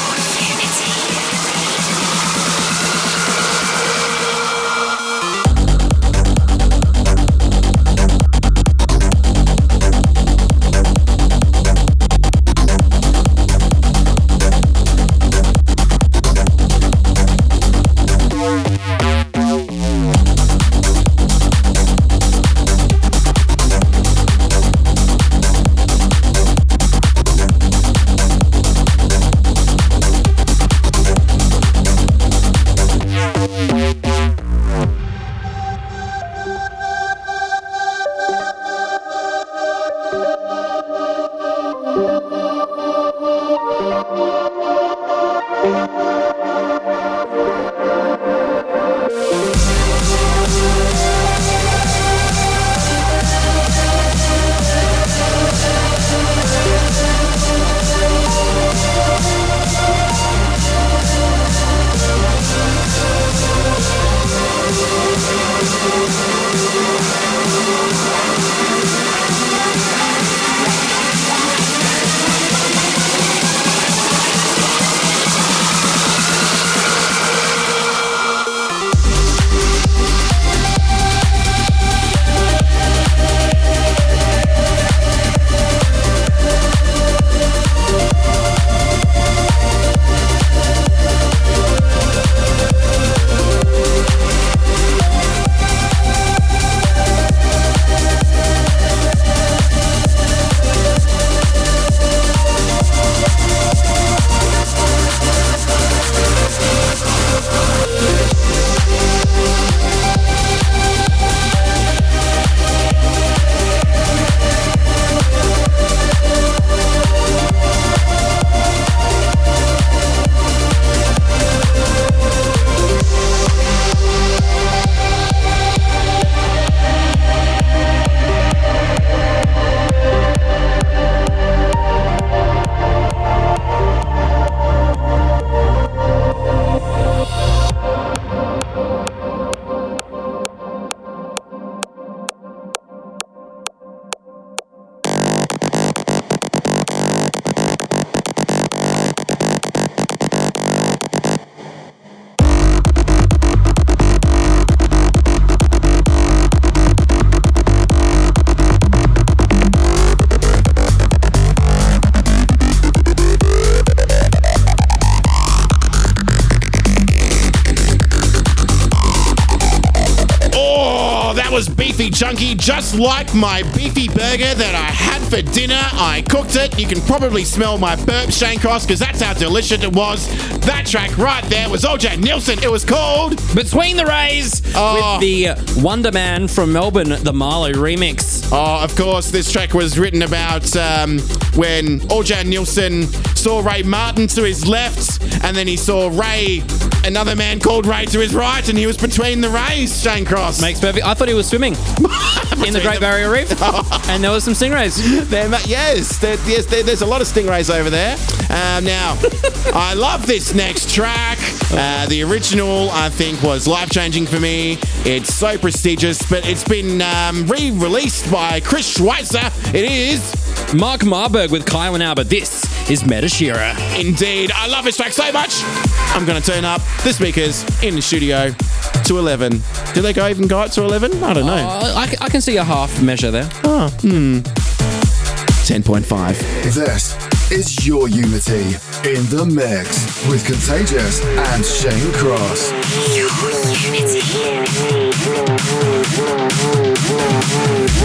Beefy chunky, just like my beefy burger that I had for dinner. I cooked it. You can probably smell my burp, Cross, because that's how delicious it was. That track right there was OJ Nilsen. It was called Between the Rays Oh. with the Wonder Man from Melbourne, the MaRLo remix. Oh, of course, this track was written about um, when Orjan Nilsen saw Ray Martin to his left, and then he saw Ray, another man called Ray, to his right, and he was between the rays, Shane Cross. Makes perfect. I thought he was swimming in the Great Barrier Reef, and there was some stingrays. There, ma- yes, there, yes there, there's a lot of stingrays over there. Um, now, I love this next track. Uh, the original, I think, was life changing for me. It's so prestigious, but it's been um, re released by Chris Schweizer. It is Marc Marberg with Kyau and Albert. This is Megashira. Indeed. I love this track so much. I'm going to turn up the speakers in the studio to 11. Do they go even go up to 11? I don't know. Uh, I, I can see a half measure there. Hmm. 10.5. This is your Unity in the mix with Contagious and Shane Cross. Unity.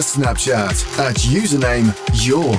Snapchat at username Your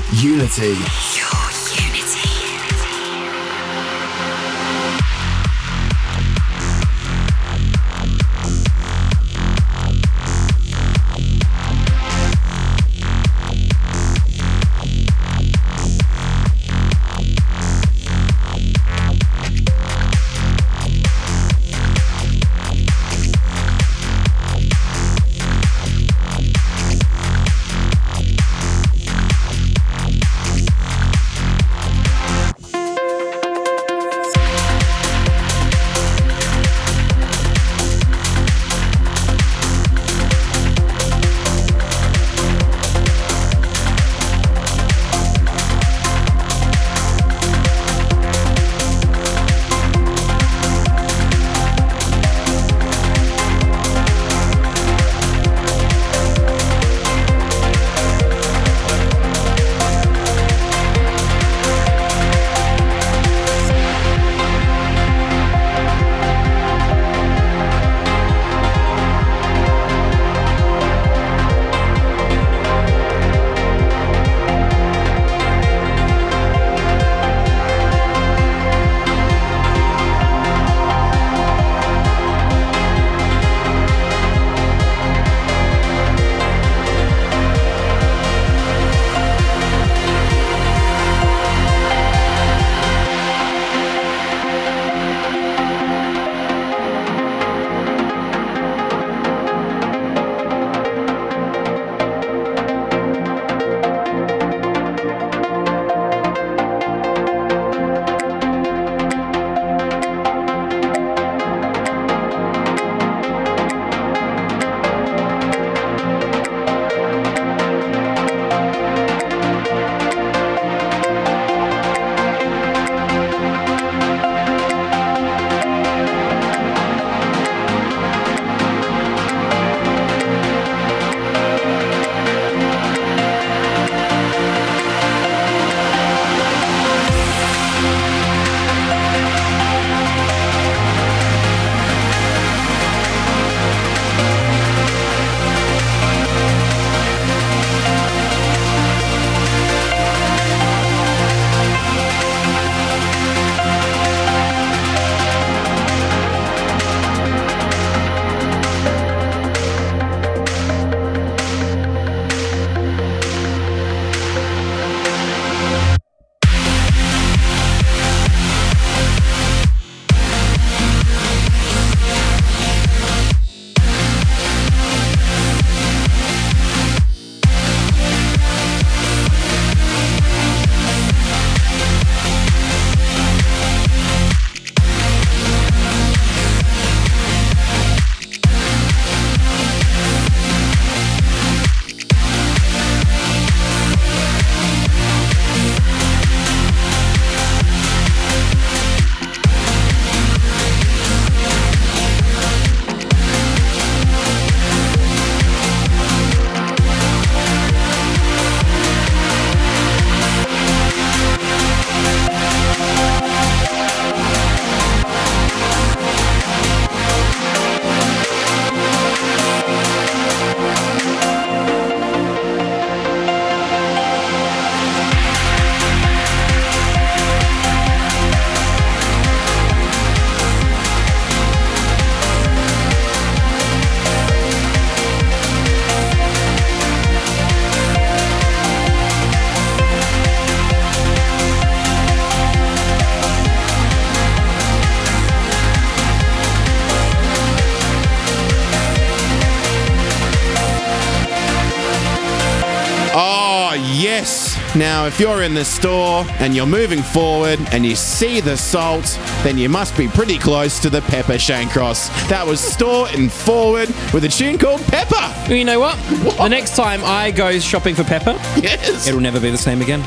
if you're in the store and you're moving forward and you see the salt, then you must be pretty close to the Pepper Shane Cross. That was Store N Forward with a tune called Pepper. You know what? The next time I go shopping for pepper, Yes. it'll never be the same again.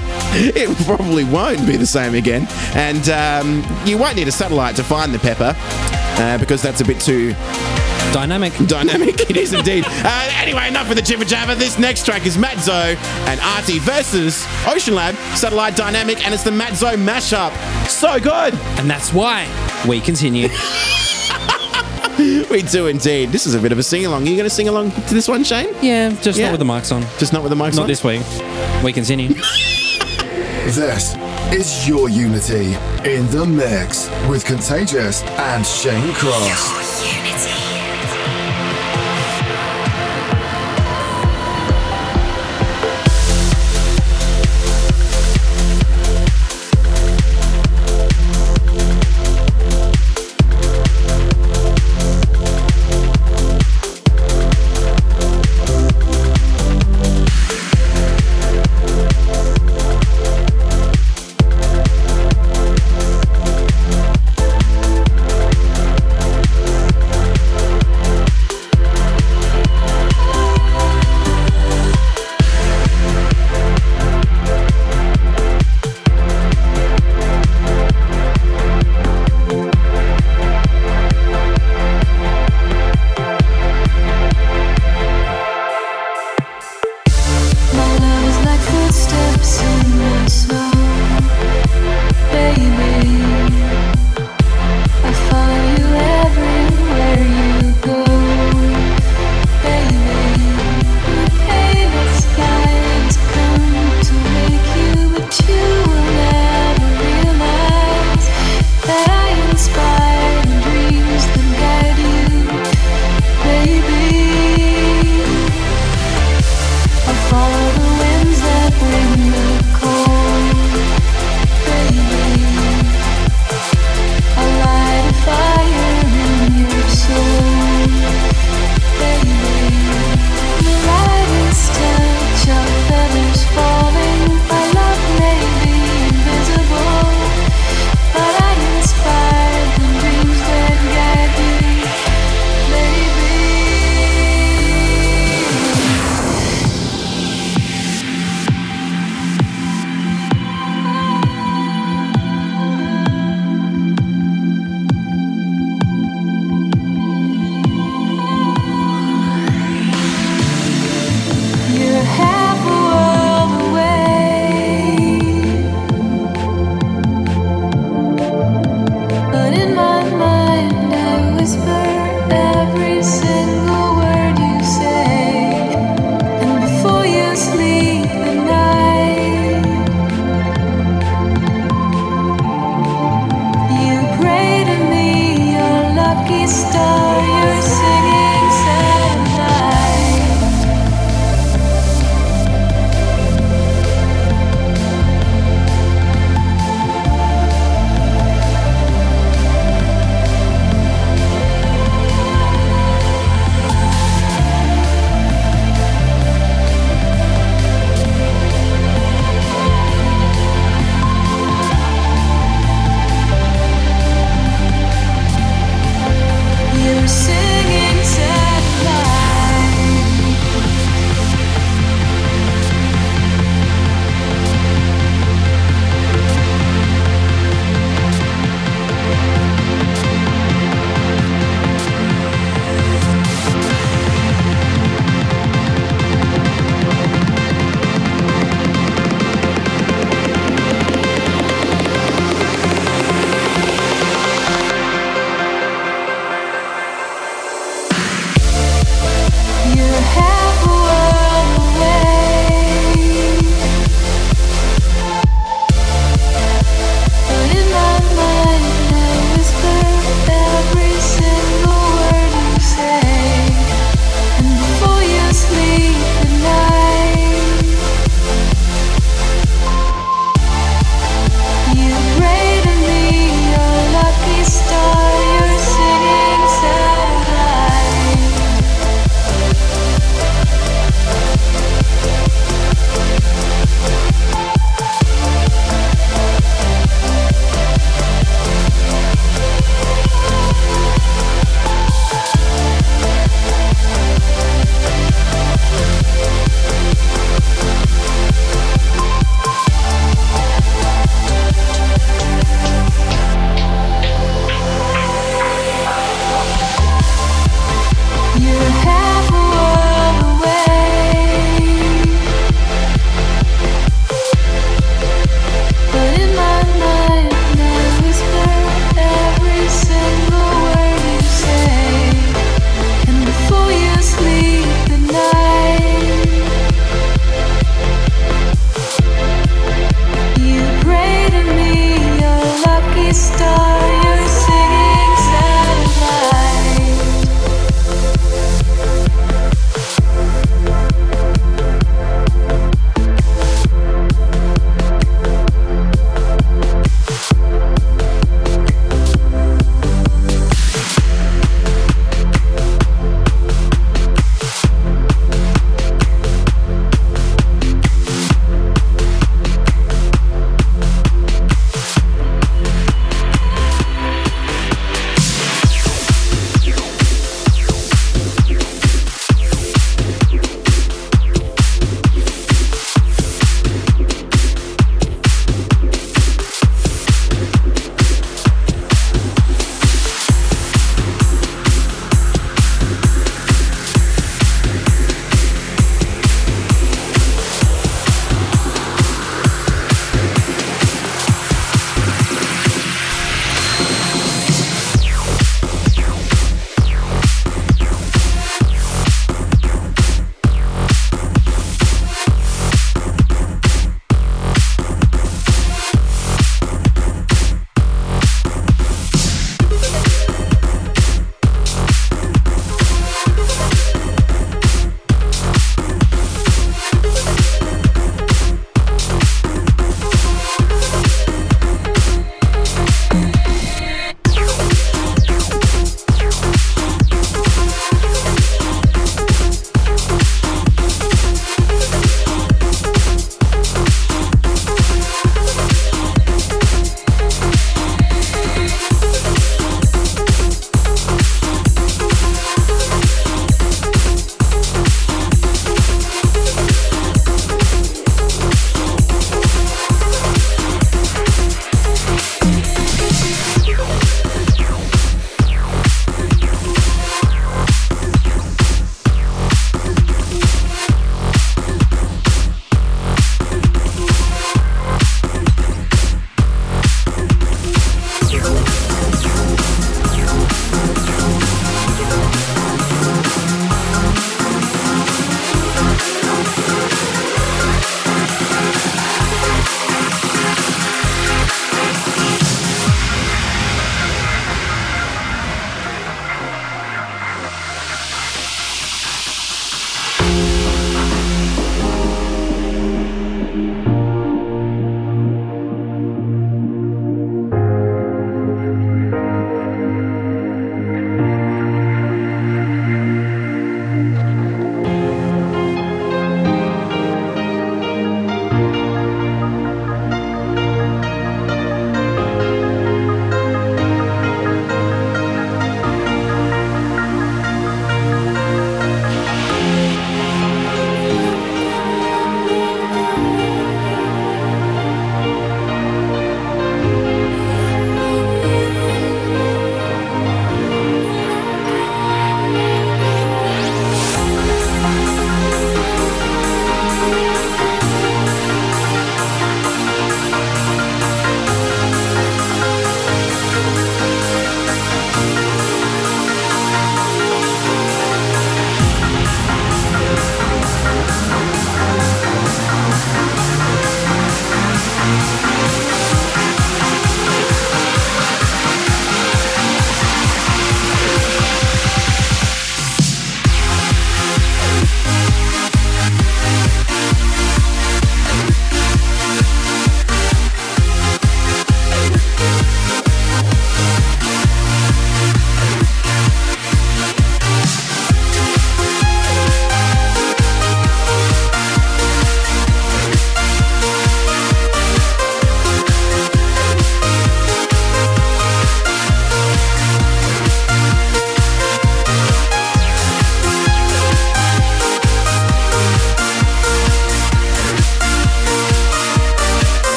it probably won't be the same again. And um, you won't need a satellite to find the pepper uh, because that's a bit too Dynamic. dynamic. it is indeed. Uh, anyway, enough of the jibber jabber. This next track is Mat Zo and Arty versus OceanLab, Satellite Dynamic, and it's the Mat Zo mashup. So good. And that's why we continue. we do indeed. This is a bit of a sing along. Are you going to sing along to this one, Shane? Yeah, just Yeah. not with the mics on. Just not with the mics Not on? this week. We continue. This is your Unity in the mix with Contagious and Shane Cross.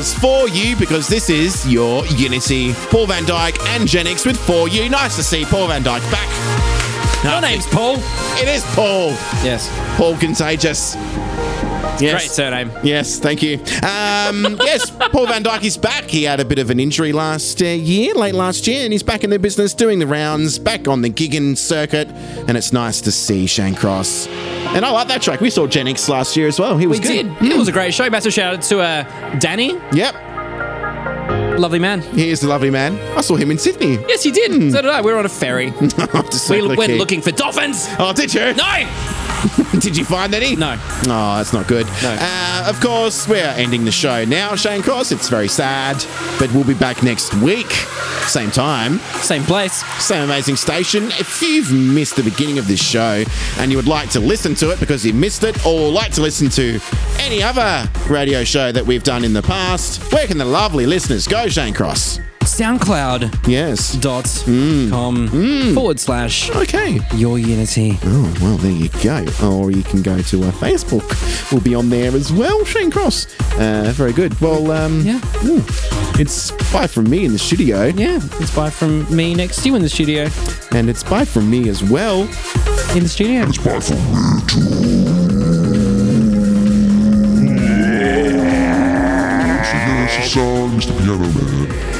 Was For You because this is your Unity. Paul van Dyk and Genix with For You. Nice to see Paul van Dyk back. Your name's Paul. It is Paul. Yes. Paul Contagious. Yes. Great surname. Yes, thank you. Uh, Um, yes, Paul van Dyk is back. He had a bit of an injury last uh, year, late last year, and he's back in the business doing the rounds, back on the gigging circuit, and it's nice to see Shane Cross. And I like that track. We saw Genix last year as well. He was We good. did. It was a great show. Massive shout out to uh, Danny. Yep, Lovely man. he is the lovely man. I saw him in Sydney. Yes, you did. So did I. We were on a ferry. We went looking for dolphins. Oh, did you? No. Did you find any? No. Oh, that's not good. No. Uh, of course, we're ending the show now, Shane Cross. It's very sad, but we'll be back next week, same time, Same place. same amazing station. If you've missed the beginning of this show and you would like to listen to it because you missed it, or like to listen to any other radio show that we've done in the past, where can the lovely listeners go, Shane Cross? SoundCloud Yes. dot Mm. com forward slash Okay. your unity. Oh, well, there you go. Or you can go to uh, Facebook. We'll be on there as well, Shane Cross. Uh, very good. Well, um, Yeah. ooh, it's bye from me in the studio, Yeah. It's bye from me next to you in the studio. and it's bye from me as well. In the studio. it's bye Mr. Piano Man.